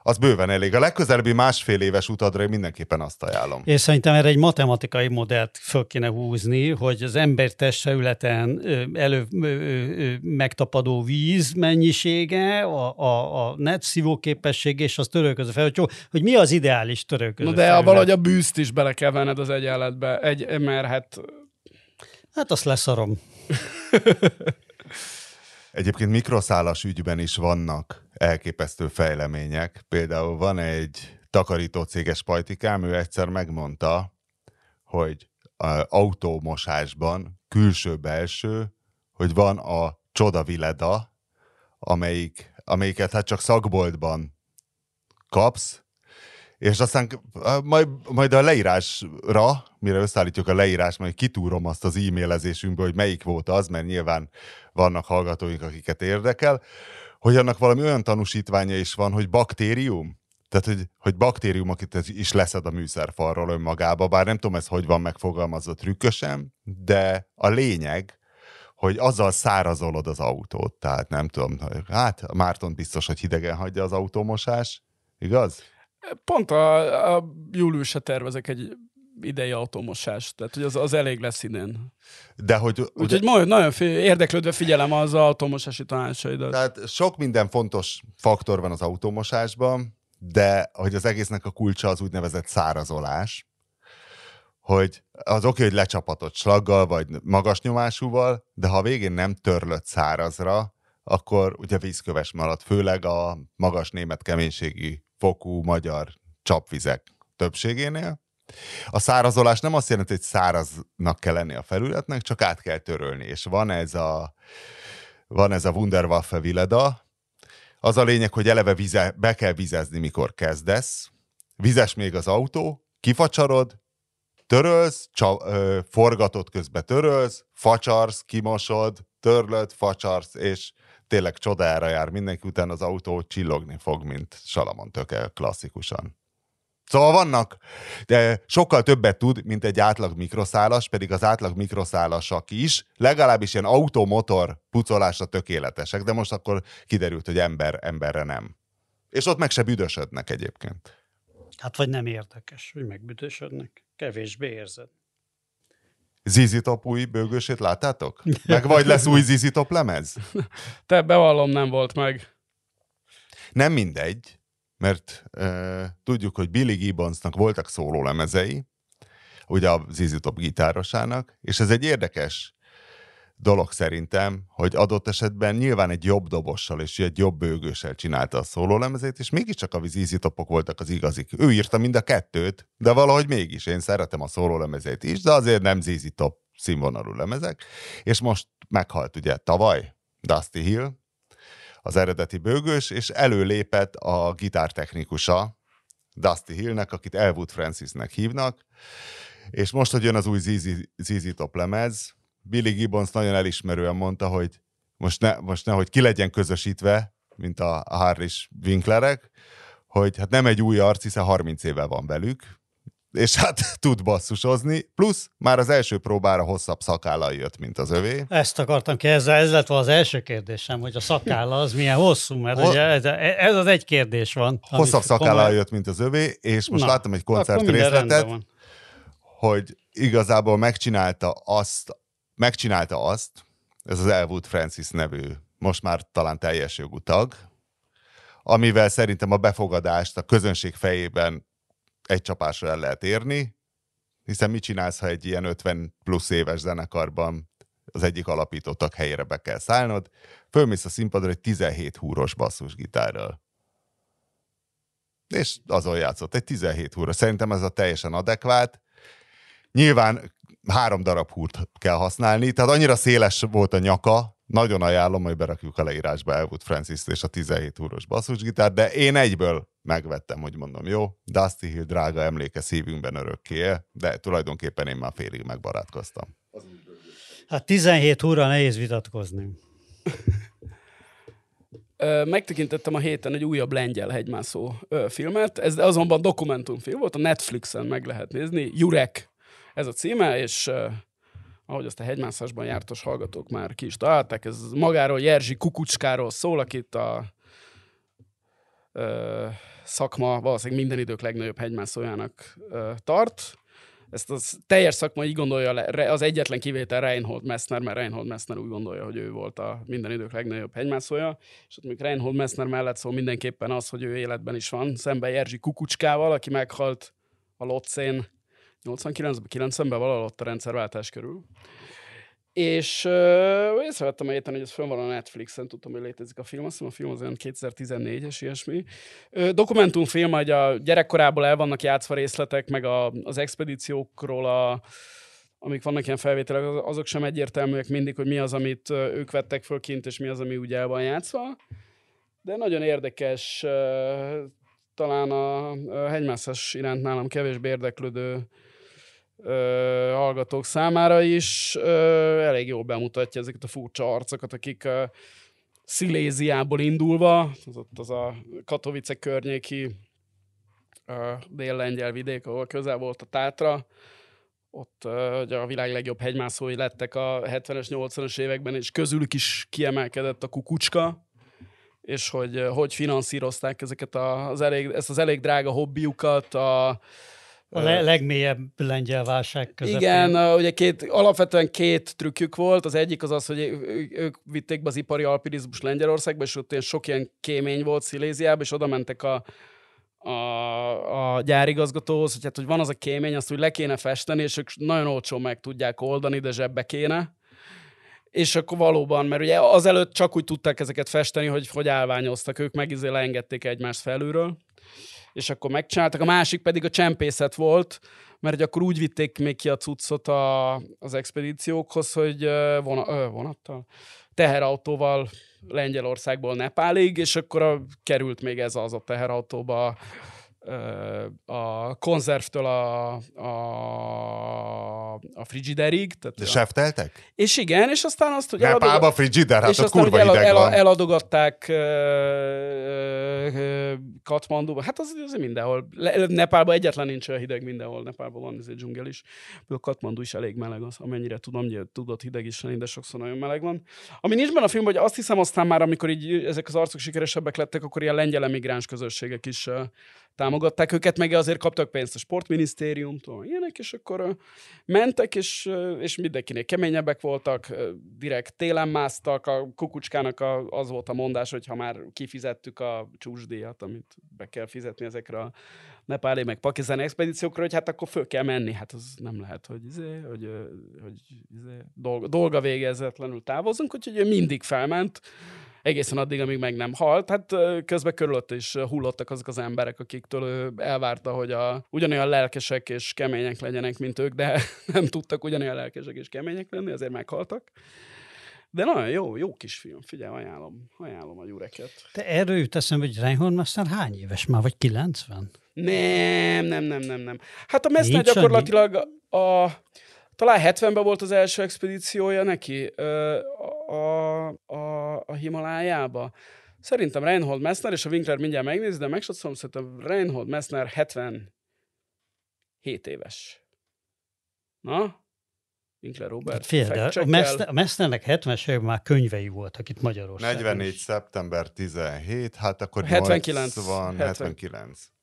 az bőven elég. A legközelebbi másfél éves utadra én mindenképpen azt ajánlom. És szerintem erre egy matematikai modellt föl kéne húzni, hogy az embertest felületen ö, elő megtapadó víz mennyisége, a, a, a net szívó képesség és az törőköző fel, hogy, jó, hogy mi az ideális törőköző Na de a, felület. valahogy a bűzt is bele kell venned az egyenletbe, egy, mert hát Hát azt leszarom. Egyébként mikroszálas ügyben is vannak elképesztő fejlemények. Például van egy takarító céges pajtikám, ő egyszer megmondta, hogy autómosásban külső-belső, hogy van a csoda vileda, amelyik, amelyiket hát csak szakboltban kapsz, és aztán majd, majd a leírásra, mire összeállítjuk a leírás, majd kitúrom azt az e-mailezésünkbe, hogy melyik volt az, mert nyilván vannak hallgatóink, akiket érdekel, hogy annak valami olyan tanúsítványa is van, hogy baktérium, tehát, hogy, hogy baktérium, akit is leszed a műszerfalról önmagába, bár nem tudom, ez hogy van megfogalmazva trükkösen, de a lényeg, hogy azzal szárazolod az autót. Tehát nem tudom, hát Márton biztos, hogy hidegen hagyja az autómosás, igaz? pont a, a júliusra tervezek egy idei automosást, tehát hogy az, az elég lesz idén. De hogy... Úgyhogy majd nagyon fi- érdeklődve figyelem az automosási tanácsaidat. Tehát sok minden fontos faktor van az autómosásban, de hogy az egésznek a kulcsa az úgynevezett szárazolás, hogy az oké, hogy lecsapatott slaggal, vagy magas nyomásúval, de ha a végén nem törlött szárazra, akkor ugye vízköves marad, főleg a magas német keménységi fokú magyar csapvizek többségénél. A szárazolás nem azt jelenti, hogy száraznak kell lenni a felületnek, csak át kell törölni, és van ez a, van ez a Wunderwaffe Vileda, az a lényeg, hogy eleve vize, be kell vizezni, mikor kezdesz. Vizes még az autó, kifacsarod, törölsz, csa, ö, forgatod közben törölsz, facsarsz, kimosod, törlöd, facsarsz, és tényleg csodára jár mindenki, utána az autó csillogni fog, mint Salamon töke klasszikusan. Szóval vannak, de sokkal többet tud, mint egy átlag mikroszálas, pedig az átlag mikroszálasak is legalábbis ilyen automotor pucolásra tökéletesek, de most akkor kiderült, hogy ember emberre nem. És ott meg se büdösödnek egyébként. Hát vagy nem érdekes, hogy megbüdösödnek. Kevésbé érzed. Zizi Top új bőgősét láttátok? Meg vagy lesz új Zizi Top lemez? Te bevallom, nem volt meg. Nem mindegy, mert uh, tudjuk, hogy Billy Gibbonsnak voltak szólólemezei, ugye a Zizi Top gitárosának, és ez egy érdekes dolog szerintem, hogy adott esetben nyilván egy jobb dobossal és egy jobb bőgőssel csinálta a szólólemezét, és mégiscsak a Zizi Topok voltak az igazik. Ő írta mind a kettőt, de valahogy mégis én szeretem a szólólemezét is, de azért nem Zizi Top színvonalú lemezek, és most meghalt ugye tavaly Dusty Hill, az eredeti bőgős, és előlépett a gitártechnikusa Dusty Hillnek, akit Elwood Francisnek hívnak, és most, hogy jön az új ZZ, Top lemez, Billy Gibbons nagyon elismerően mondta, hogy most, ne, most nehogy ki legyen közösítve, mint a, a Harris Winklerek, hogy hát nem egy új arc, hiszen 30 éve van velük, és hát tud basszusozni, plusz már az első próbára hosszabb szakállal jött, mint az övé. Ezt akartam kérdezni, ez lett volna az első kérdésem, hogy a szakálla az milyen hosszú, mert Hol- ugye ez, ez az egy kérdés van. Hosszabb szakállal komoly- jött, mint az övé, és most Na, láttam egy koncert részletet, hogy igazából megcsinálta azt, megcsinálta azt, ez az Elwood Francis nevű, most már talán teljes jogú tag, amivel szerintem a befogadást a közönség fejében egy csapásra el lehet érni, hiszen mit csinálsz, ha egy ilyen 50 plusz éves zenekarban az egyik alapítottak helyére be kell szállnod, fölmész a színpadra egy 17 húros basszusgitárral. És azon játszott, egy 17 húra. Szerintem ez a teljesen adekvát. Nyilván három darab húrt kell használni, tehát annyira széles volt a nyaka, nagyon ajánlom, hogy berakjuk a leírásba Elwood francis és a 17 húros basszusgitár, de én egyből megvettem, hogy mondom, jó, Dusty Hill drága emléke szívünkben örökké, de tulajdonképpen én már félig megbarátkoztam. Hát 17 óra nehéz vitatkozni. Megtekintettem a héten egy újabb lengyel hegymászó filmet, ez azonban dokumentumfilm volt, a Netflixen meg lehet nézni, Jurek ez a címe, és ahogy azt a hegymászásban jártos hallgatók már ki is találták, ez magáról Jerzy Kukucskáról szól, akit a ö, szakma valószínűleg minden idők legnagyobb hegymászójának ö, tart. Ezt az teljes szakma így gondolja, az egyetlen kivétel Reinhold Messner, mert Reinhold Messner úgy gondolja, hogy ő volt a minden idők legnagyobb hegymászója, és ott még Reinhold Messner mellett szól mindenképpen az, hogy ő életben is van, szemben Jerzy Kukucskával, aki meghalt a Lotszén 89-ben, 90-ben valahol ott a rendszerváltás körül. És uh, észrevettem a héten, hogy ez fönn van a Netflixen, tudtam, hogy létezik a film, azt hiszem a film az olyan 2014-es ilyesmi. Uh, dokumentumfilm, hogy a gyerekkorából el vannak játszva részletek, meg a, az expedíciókról, a, amik vannak ilyen felvételek, az- azok sem egyértelműek mindig, hogy mi az, amit ők vettek föl kint, és mi az, ami ugye el van játszva. De nagyon érdekes, talán a hegymászás iránt nálam kevésbé érdeklődő ö, hallgatók számára is ö, elég jól bemutatja ezeket a furcsa arcokat, akik ö, Sziléziából indulva, az ott az a Katowice környéki ö, dél-lengyel vidék, ahol közel volt a Tátra, ott ö, ugye a világ legjobb hegymászói lettek a 70-es, 80-as években, és közülük is kiemelkedett a kukucska, és hogy hogy finanszírozták ezeket a, az elég, ezt az elég drága hobbiukat, a, A le- legmélyebb lengyel válság közepén. igen, ugye két, alapvetően két trükkjük volt. Az egyik az az, hogy ők vitték be az ipari alpinizmus Lengyelországba, és ott ilyen sok ilyen kémény volt Sziléziában, és oda mentek a, a, a gyárigazgatóhoz, hogy, hát, hogy van az a kémény, azt úgy le kéne festeni, és ők nagyon olcsón meg tudják oldani, de zsebbe kéne. És akkor valóban, mert ugye azelőtt csak úgy tudták ezeket festeni, hogy hogy állványoztak, ők meg izé leengedték egymást felülről, és akkor megcsináltak. A másik pedig a csempészet volt, mert akkor úgy vitték még ki a cuccot a, az expedíciókhoz, hogy vona, ö, vonattal, teherautóval Lengyelországból Nepálig, és akkor a, került még ez az a teherautóba a konzervtől a, a, a frigiderig. Tehát De a- sefteltek? és igen, és aztán azt, hogy Nepálba frigider, hát és aztán kurva el, el, van. eladogatták uh, uh, Katmanduba. Hát az, az mindenhol. Le, Nepálban egyetlen nincs olyan hideg, mindenhol. Nepálban van ez egy dzsungel is. A Katmandu is elég meleg, az, amennyire tudom, ugye tudott hideg is lenni, de sokszor nagyon meleg van. Ami nincs benne a filmben, hogy azt hiszem aztán már, amikor így ezek az arcok sikeresebbek lettek, akkor ilyen lengyel emigráns közösségek is uh, támogatták őket, meg azért kaptak pénzt a sportminisztériumtól, ilyenek, és akkor mentek, és, és mindenkinél keményebbek voltak, direkt télen másztak, a kukucskának az volt a mondás, hogy ha már kifizettük a csúcsdíjat, amit be kell fizetni ezekre a nepáli meg pakizáni expedíciókra, hogy hát akkor föl kell menni. Hát az nem lehet, hogy, izé, hogy, hogy izé, dolga, dolga végezetlenül távozunk, úgyhogy ő mindig felment, egészen addig, amíg meg nem halt. Hát közben körülött is hullottak azok az emberek, akiktől ő elvárta, hogy a, ugyanolyan lelkesek és kemények legyenek, mint ők, de nem tudtak ugyanolyan lelkesek és kemények lenni, azért meghaltak. De nagyon jó, jó kis film. Figyelj, ajánlom, ajánlom a gyureket. Te erről jut eszembe, hogy Reinhold Messner hány éves már, vagy 90? Nem, nem, nem, nem, nem. Hát a Messner gyakorlatilag a, a, talán 70-ben volt az első expedíciója neki ö, a, a, a Himalájába. Szerintem Reinhold Messner, és a Winkler mindjárt megnézi, de megsatszolom, szerintem Reinhold Messner 77 7 éves. Na? Winkler Robert. Hát Fél, de a. Mester, a Mesternek 70-es években már könyvei voltak itt Magyarországon. 44. is. szeptember 17, hát akkor 79. 80, 70. 79.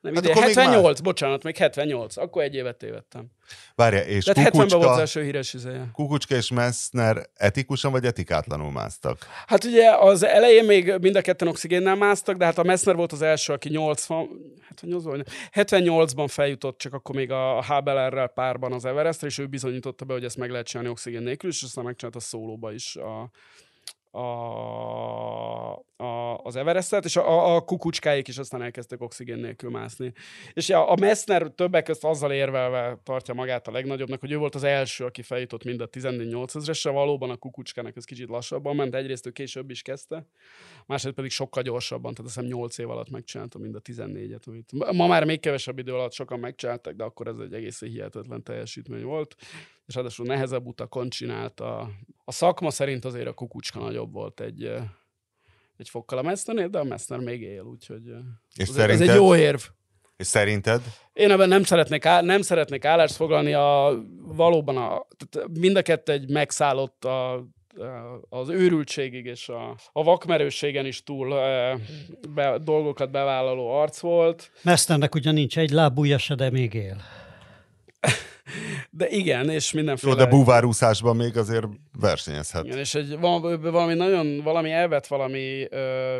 Nem, Hát ide, akkor még 78, bocsánat, még 78. Akkor egy évet tévedtem. Várja, és Tehát 70-ben volt az Kukucska, első híres izéje. Kukucska és Messner etikusan vagy etikátlanul másztak? Hát ugye az elején még mind a ketten oxigénnel másztak, de hát a Messner volt az első, aki 80, hát 78-ban feljutott, csak akkor még a HBLR-rel párban az Everestre, és ő bizonyította be, hogy ezt meg lehet csinálni oxigén nélkül, és aztán megcsinálta szólóba is a, a, a, az Everestet, és a, a, kukucskáik is aztán elkezdtek oxigén nélkül mászni. És a, a Messner többek között azzal érvelve tartja magát a legnagyobbnak, hogy ő volt az első, aki feljutott mind a 14 ezresre, valóban a kukucskának ez kicsit lassabban ment, egyrészt ő később is kezdte, másrészt pedig sokkal gyorsabban, tehát azt hiszem 8 év alatt megcsinálta mind a 14-et. Amit ma már még kevesebb idő alatt sokan megcsináltak, de akkor ez egy egészen hihetetlen teljesítmény volt és ráadásul nehezebb utakon csinálta. A szakma szerint azért a kukucska nagyobb volt egy, egy fokkal a Messnernél, de a Messner még él, úgyhogy És ez, ez szerinted? egy jó érv. És szerinted? Én ebben nem szeretnék, áll, nem szeretnék állást foglalni, a, valóban a, tehát mind a kettő egy megszállott a, az őrültségig és a, a vakmerősségen is túl e, be, dolgokat bevállaló arc volt. Mesternek ugyan nincs egy lábúja se, de még él. De igen, és mindenféle... Jó, de búvárúszásban még azért versenyezhet. Igen, és egy, val- valami nagyon, valami elvet valami, ö,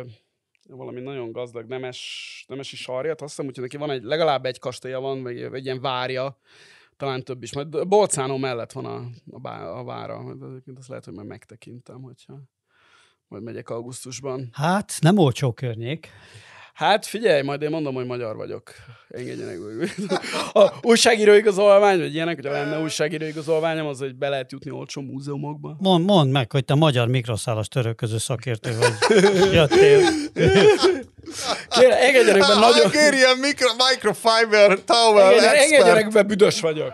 valami nagyon gazdag nemes, nemesi sarjat, azt hiszem, hogy neki van egy, legalább egy kastélya van, vagy egy ilyen várja, talán több is. Majd Bolcánó mellett van a, a, bá, a vára, egyébként azt lehet, hogy majd megtekintem, hogyha majd megyek augusztusban. Hát, nem olcsó környék. Hát figyelj, majd én mondom, hogy magyar vagyok. Engedjenek meg. A újságíró igazolvány, vagy ilyenek, hogyha lenne újságíró igazolványom, az, hogy be lehet jutni olcsó múzeumokba. Mond, mondd meg, hogy te magyar mikroszálas törölköző szakértő vagy. Jöttél. Kérlek, engedjenek be nagyon... Hungarian micro, microfiber towel Engedjenek, expert. engedjenek be, büdös vagyok.